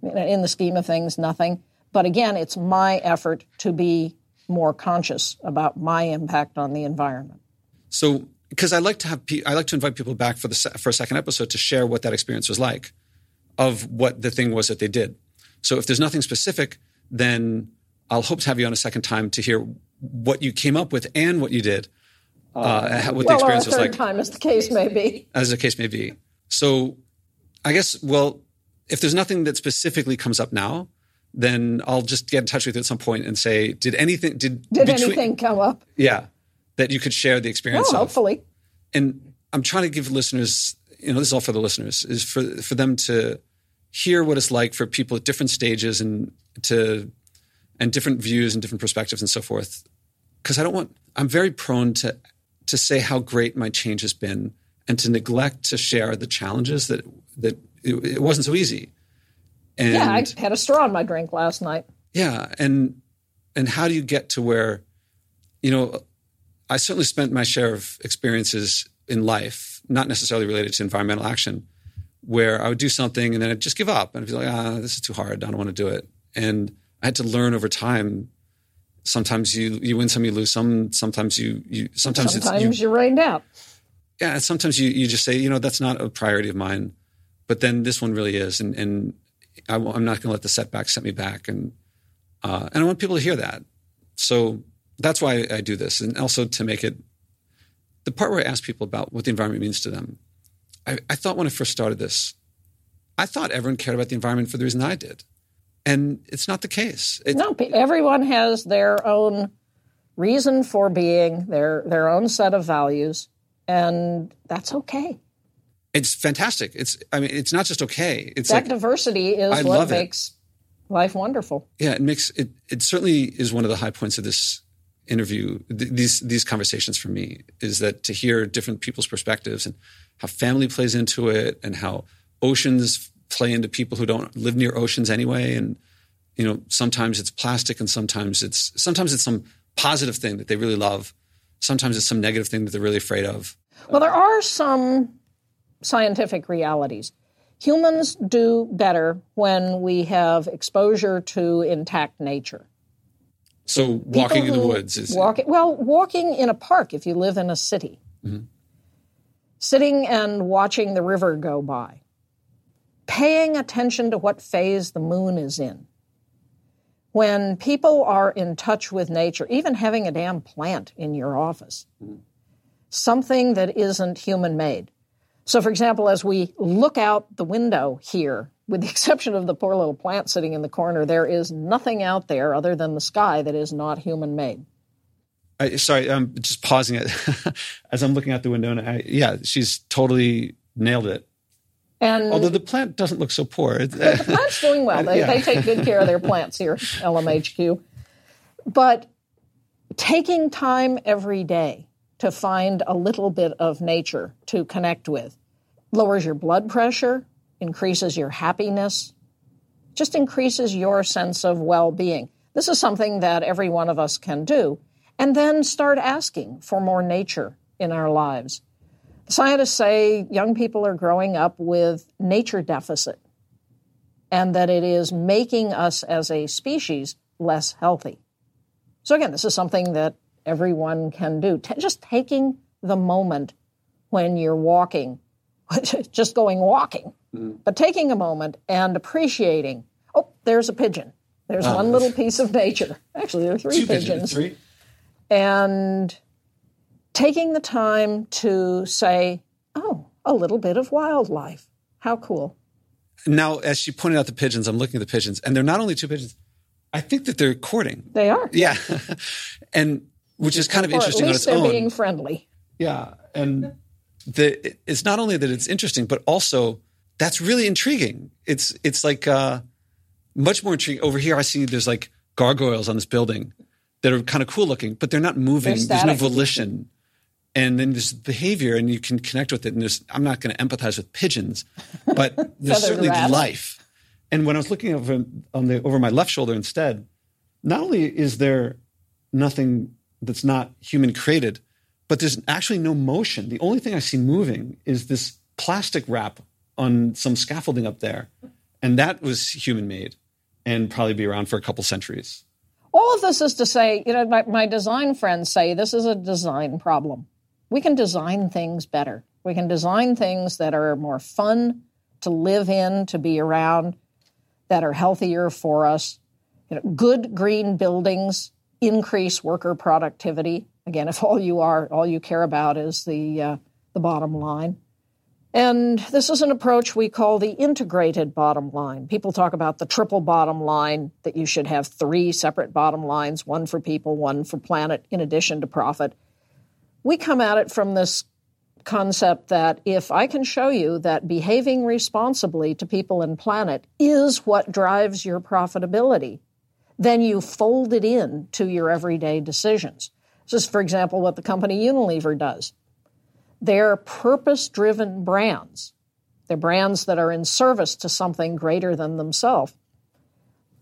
In the scheme of things, nothing. But again, it's my effort to be more conscious about my impact on the environment. So, because I like to have, I like to invite people back for the for a second episode to share what that experience was like, of what the thing was that they did. So, if there's nothing specific, then I'll hope to have you on a second time to hear what you came up with and what you did. Uh, uh what the experience was like. time, as the case may be. As the case may be. So, I guess, well, if there's nothing that specifically comes up now, then I'll just get in touch with you at some point and say, did anything did did between, anything come up? Yeah, that you could share the experience. Oh, hopefully. And I'm trying to give listeners, you know, this is all for the listeners, is for for them to hear what it's like for people at different stages and to and different views and different perspectives and so forth. Because I don't want, I'm very prone to to say how great my change has been and to neglect to share the challenges that that it, it wasn't so easy. And yeah, I had a straw in my drink last night. Yeah, and and how do you get to where, you know, I certainly spent my share of experiences in life, not necessarily related to environmental action, where I would do something and then I'd just give up and I'd be like, ah, this is too hard. I don't want to do it. And I had to learn over time. Sometimes you you win some, you lose some. Sometimes you you sometimes sometimes you, you rained out. Yeah, sometimes you you just say, you know, that's not a priority of mine, but then this one really is, and and I, am not going to let the setback set me back, and uh, and I want people to hear that. So that's why I do this, and also to make it the part where I ask people about what the environment means to them. I, I thought when I first started this, I thought everyone cared about the environment for the reason I did, and it's not the case. It, no, everyone has their own reason for being, their their own set of values, and that's okay. It's fantastic. It's I mean, it's not just okay. It's that like, diversity is I what makes it. life wonderful. Yeah, it makes it. It certainly is one of the high points of this interview. Th- these these conversations for me is that to hear different people's perspectives and how family plays into it, and how oceans play into people who don't live near oceans anyway, and you know sometimes it's plastic and sometimes it's sometimes it's some positive thing that they really love. Sometimes it's some negative thing that they're really afraid of. Well, there are some scientific realities. Humans do better when we have exposure to intact nature. So walking in the woods is walking well, walking in a park if you live in a city. Mm-hmm. Sitting and watching the river go by. Paying attention to what phase the moon is in. When people are in touch with nature, even having a damn plant in your office, mm-hmm. something that isn't human made. So, for example, as we look out the window here, with the exception of the poor little plant sitting in the corner, there is nothing out there other than the sky that is not human made. I, sorry, I'm just pausing it as I'm looking out the window, and I, yeah, she's totally nailed it. And although the plant doesn't look so poor, the plant's doing well. They, yeah. they take good care of their plants here, LMHQ. But taking time every day to find a little bit of nature to connect with. Lowers your blood pressure, increases your happiness, just increases your sense of well being. This is something that every one of us can do. And then start asking for more nature in our lives. Scientists say young people are growing up with nature deficit and that it is making us as a species less healthy. So, again, this is something that everyone can do. T- just taking the moment when you're walking, just going walking, mm. but taking a moment and appreciating. Oh, there's a pigeon. There's oh. one little piece of nature. Actually, there are three Two pigeons. Three. And taking the time to say, oh, a little bit of wildlife. How cool. Now, as she pointed out the pigeons, I'm looking at the pigeons, and they're not only two pigeons. I think that they're courting. They are. Yeah. and which is kind of interesting on its they're own. being friendly. Yeah, and the, it's not only that it's interesting, but also that's really intriguing. It's it's like uh, much more intriguing. Over here, I see there's like gargoyles on this building that are kind of cool looking, but they're not moving. There's no volition. And then there's behavior, and you can connect with it. And there's, I'm not going to empathize with pigeons, but there's certainly life. And when I was looking over on the over my left shoulder instead, not only is there nothing that's not human created, but there's actually no motion. The only thing I see moving is this plastic wrap on some scaffolding up there. And that was human made and probably be around for a couple centuries. All of this is to say, you know, my, my design friends say this is a design problem. We can design things better. We can design things that are more fun to live in, to be around, that are healthier for us. You know, good green buildings increase worker productivity. Again, if all you are, all you care about is the uh, the bottom line. And this is an approach we call the integrated bottom line. People talk about the triple bottom line, that you should have three separate bottom lines, one for people, one for planet, in addition to profit. We come at it from this concept that if I can show you that behaving responsibly to people and planet is what drives your profitability, then you fold it in to your everyday decisions. This is, for example, what the company Unilever does. They're purpose driven brands. They're brands that are in service to something greater than themselves.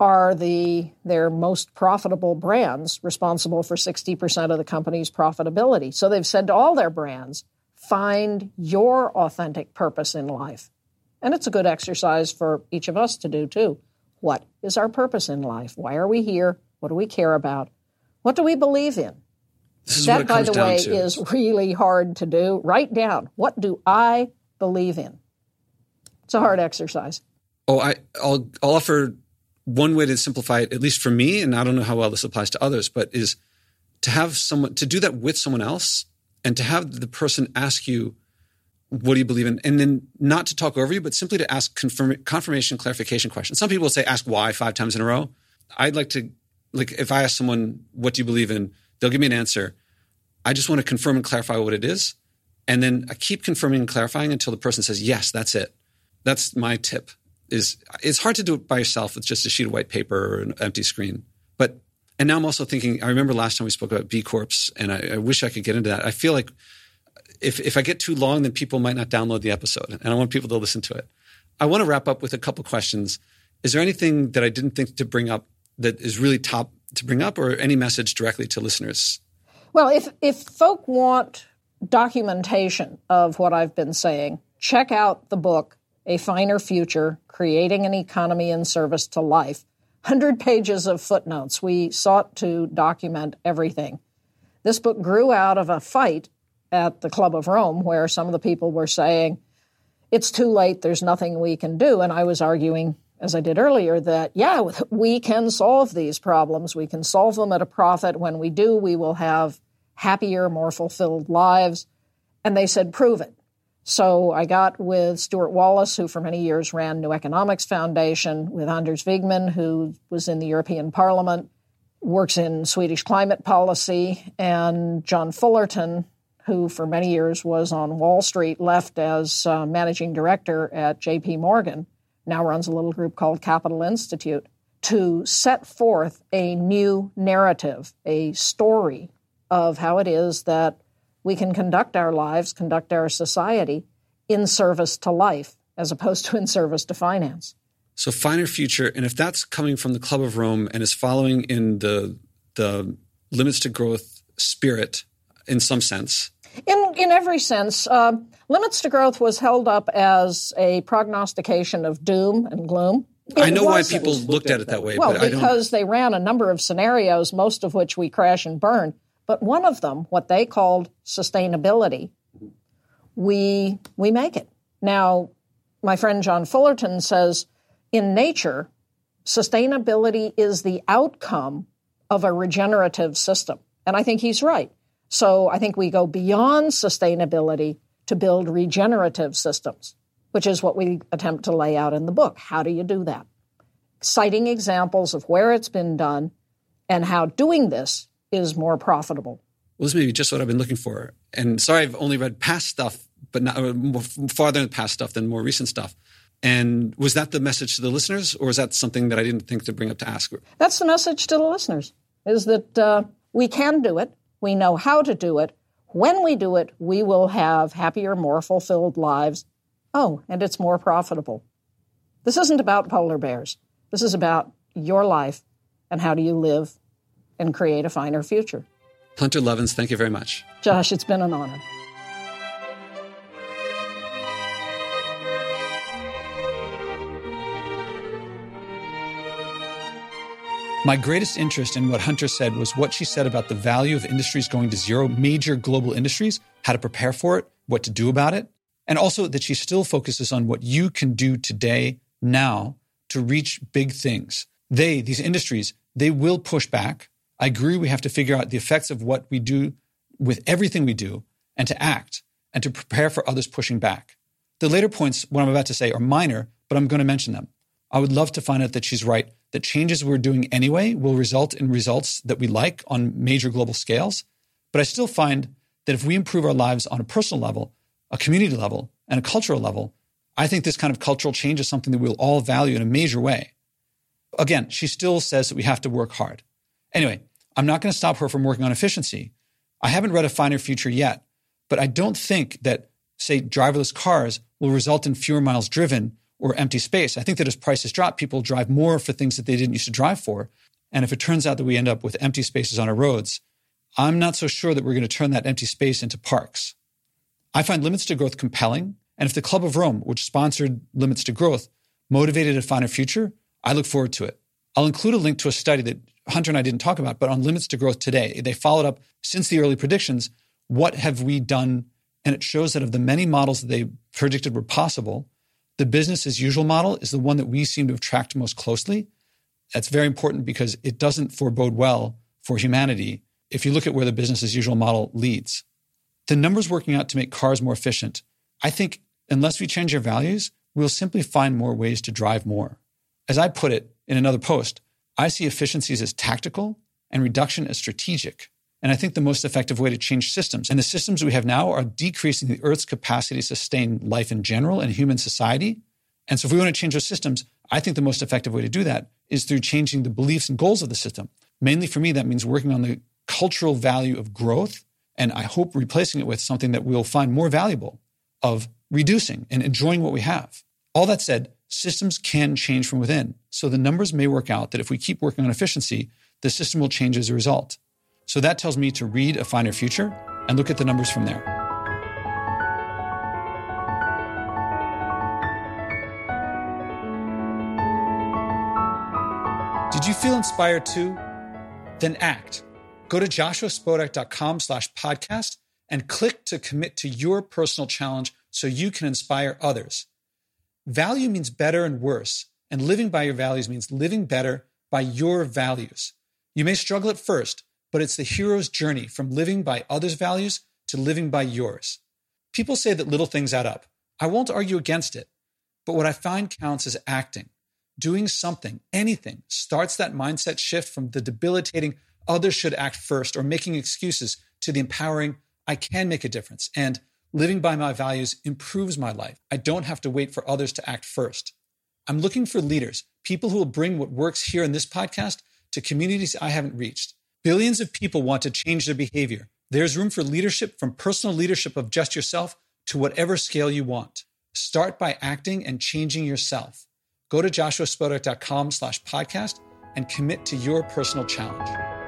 Are the their most profitable brands responsible for 60% of the company's profitability? So they've said to all their brands, find your authentic purpose in life. And it's a good exercise for each of us to do too. What is our purpose in life? Why are we here? What do we care about? What do we believe in? that, by the way, to. is really hard to do. Write down what do I believe in? It's a hard exercise. Oh, I, will I'll offer one way to simplify it, at least for me, and I don't know how well this applies to others, but is to have someone to do that with someone else and to have the person ask you, what do you believe in? And then not to talk over you, but simply to ask confirm, confirmation, clarification questions. Some people say, ask why five times in a row. I'd like to, like, if I ask someone, what do you believe in? They'll give me an answer. I just want to confirm and clarify what it is. And then I keep confirming and clarifying until the person says, yes, that's it. That's my tip is it's hard to do it by yourself with just a sheet of white paper or an empty screen. But and now I'm also thinking. I remember last time we spoke about B Corps, and I, I wish I could get into that. I feel like if if I get too long, then people might not download the episode, and I want people to listen to it. I want to wrap up with a couple questions. Is there anything that I didn't think to bring up that is really top to bring up, or any message directly to listeners? Well, if if folk want documentation of what I've been saying, check out the book A Finer Future: Creating an Economy in Service to Life 100 pages of footnotes. We sought to document everything. This book grew out of a fight at the Club of Rome where some of the people were saying, it's too late, there's nothing we can do. And I was arguing, as I did earlier, that, yeah, we can solve these problems. We can solve them at a profit. When we do, we will have happier, more fulfilled lives. And they said, prove it. So I got with Stewart Wallis, who for many years ran New Economics Foundation, with Anders Wijkman, who was in the European Parliament, works in Swedish climate policy, and John Fullerton, who for many years was on Wall Street, left as uh, managing director at JP Morgan, now runs a little group called Capital Institute, to set forth a new narrative, a story of how it is that we can conduct our lives, conduct our society in service to life as opposed to in service to finance. So finer future, and if that's coming from the Club of Rome and is following in the the limits to growth spirit in some sense. In in every sense, uh, limits to growth was held up as a prognostication of doom and gloom. It I know why people looked at it that way. Well, because they ran a number of scenarios, most of which we crash and burn. But one of them, what they called sustainability, we we make it. Now, my friend John Fullerton says in nature, sustainability is the outcome of a regenerative system. And I think he's right. So I think we go beyond sustainability to build regenerative systems, which is what we attempt to lay out in the book. How do you do that? Citing examples of where it's been done and how doing this is more profitable. Well, this may be just what I've been looking for. And sorry, I've only read past stuff, but not more, farther in the past stuff than more recent stuff. And was that the message to the listeners, or is that something that I didn't think to bring up to ask? That's the message to the listeners: is that uh, we can do it, we know how to do it. When we do it, we will have happier, more fulfilled lives. Oh, and it's more profitable. This isn't about polar bears. This is about your life and how do you live and create a finer future. Hunter Lovins, thank you very much. Josh, it's been an honor. My greatest interest in what Hunter said was what she said about the value of industries going to zero, major global industries, how to prepare for it, what to do about it, and also that she still focuses on what you can do today, now, to reach big things. They, these industries, they will push back. I agree we have to figure out the effects of what we do with everything we do and to act and to prepare for others pushing back. The later points, what I'm about to say, are minor, but I'm going to mention them. I would love to find out that she's right, that changes we're doing anyway will result in results that we like on major global scales. But I still find that if we improve our lives on a personal level, a community level, and a cultural level, I think this kind of cultural change is something that we'll all value in a major way. Again, she still says that we have to work hard. Anyway, I'm not going to stop her from working on efficiency. I haven't read A Finer Future yet, but I don't think that, say, driverless cars will result in fewer miles driven or empty space. I think that as prices drop, people drive more for things that they didn't used to drive for. And if it turns out that we end up with empty spaces on our roads, I'm not so sure that we're going to turn that empty space into parks. I find limits to growth compelling. And if the Club of Rome, which sponsored Limits to Growth, motivated a finer future, I look forward to it. I'll include a link to a study that Hunter and I didn't talk about, but on limits to growth today. They followed up since the early predictions. What have we done? And it shows that of the many models that they predicted were possible, the business as usual model is the one that we seem to have tracked most closely. That's very important because it doesn't forebode well for humanity if you look at where the business as usual model leads. The numbers working out to make cars more efficient, I think unless we change our values, we'll simply find more ways to drive more. As I put it in another post, I see efficiencies as tactical and reduction as strategic. And I think the most effective way to change systems, and the systems we have now are decreasing the Earth's capacity to sustain life in general and human society. And so, if we want to change those systems, I think the most effective way to do that is through changing the beliefs and goals of the system. Mainly for me, that means working on the cultural value of growth. And I hope replacing it with something that we'll find more valuable of reducing and enjoying what we have. All that said, systems can change from within. So the numbers may work out that if we keep working on efficiency, the system will change as a result. So that tells me to read A Finer Future and look at the numbers from there. Did you feel inspired too? Then act. Go to joshuaspodek.com slash podcast and click to commit to your personal challenge so you can inspire others. Value means better and worse, and living by your values means living better by your values. You may struggle at first, but it's the hero's journey from living by others' values to living by yours. People say that little things add up. I won't argue against it, but what I find counts is acting. Doing something, anything, starts that mindset shift from the debilitating others should act first or making excuses to the empowering I can make a difference. And living by my values improves my life. I don't have to wait for others to act first. I'm looking for leaders, people who will bring what works here in this podcast to communities I haven't reached. Billions of people want to change their behavior. There's room for leadership from personal leadership of just yourself to whatever scale you want. Start by acting and changing yourself. Go to joshuaspodek.com slash podcast and commit to your personal challenge.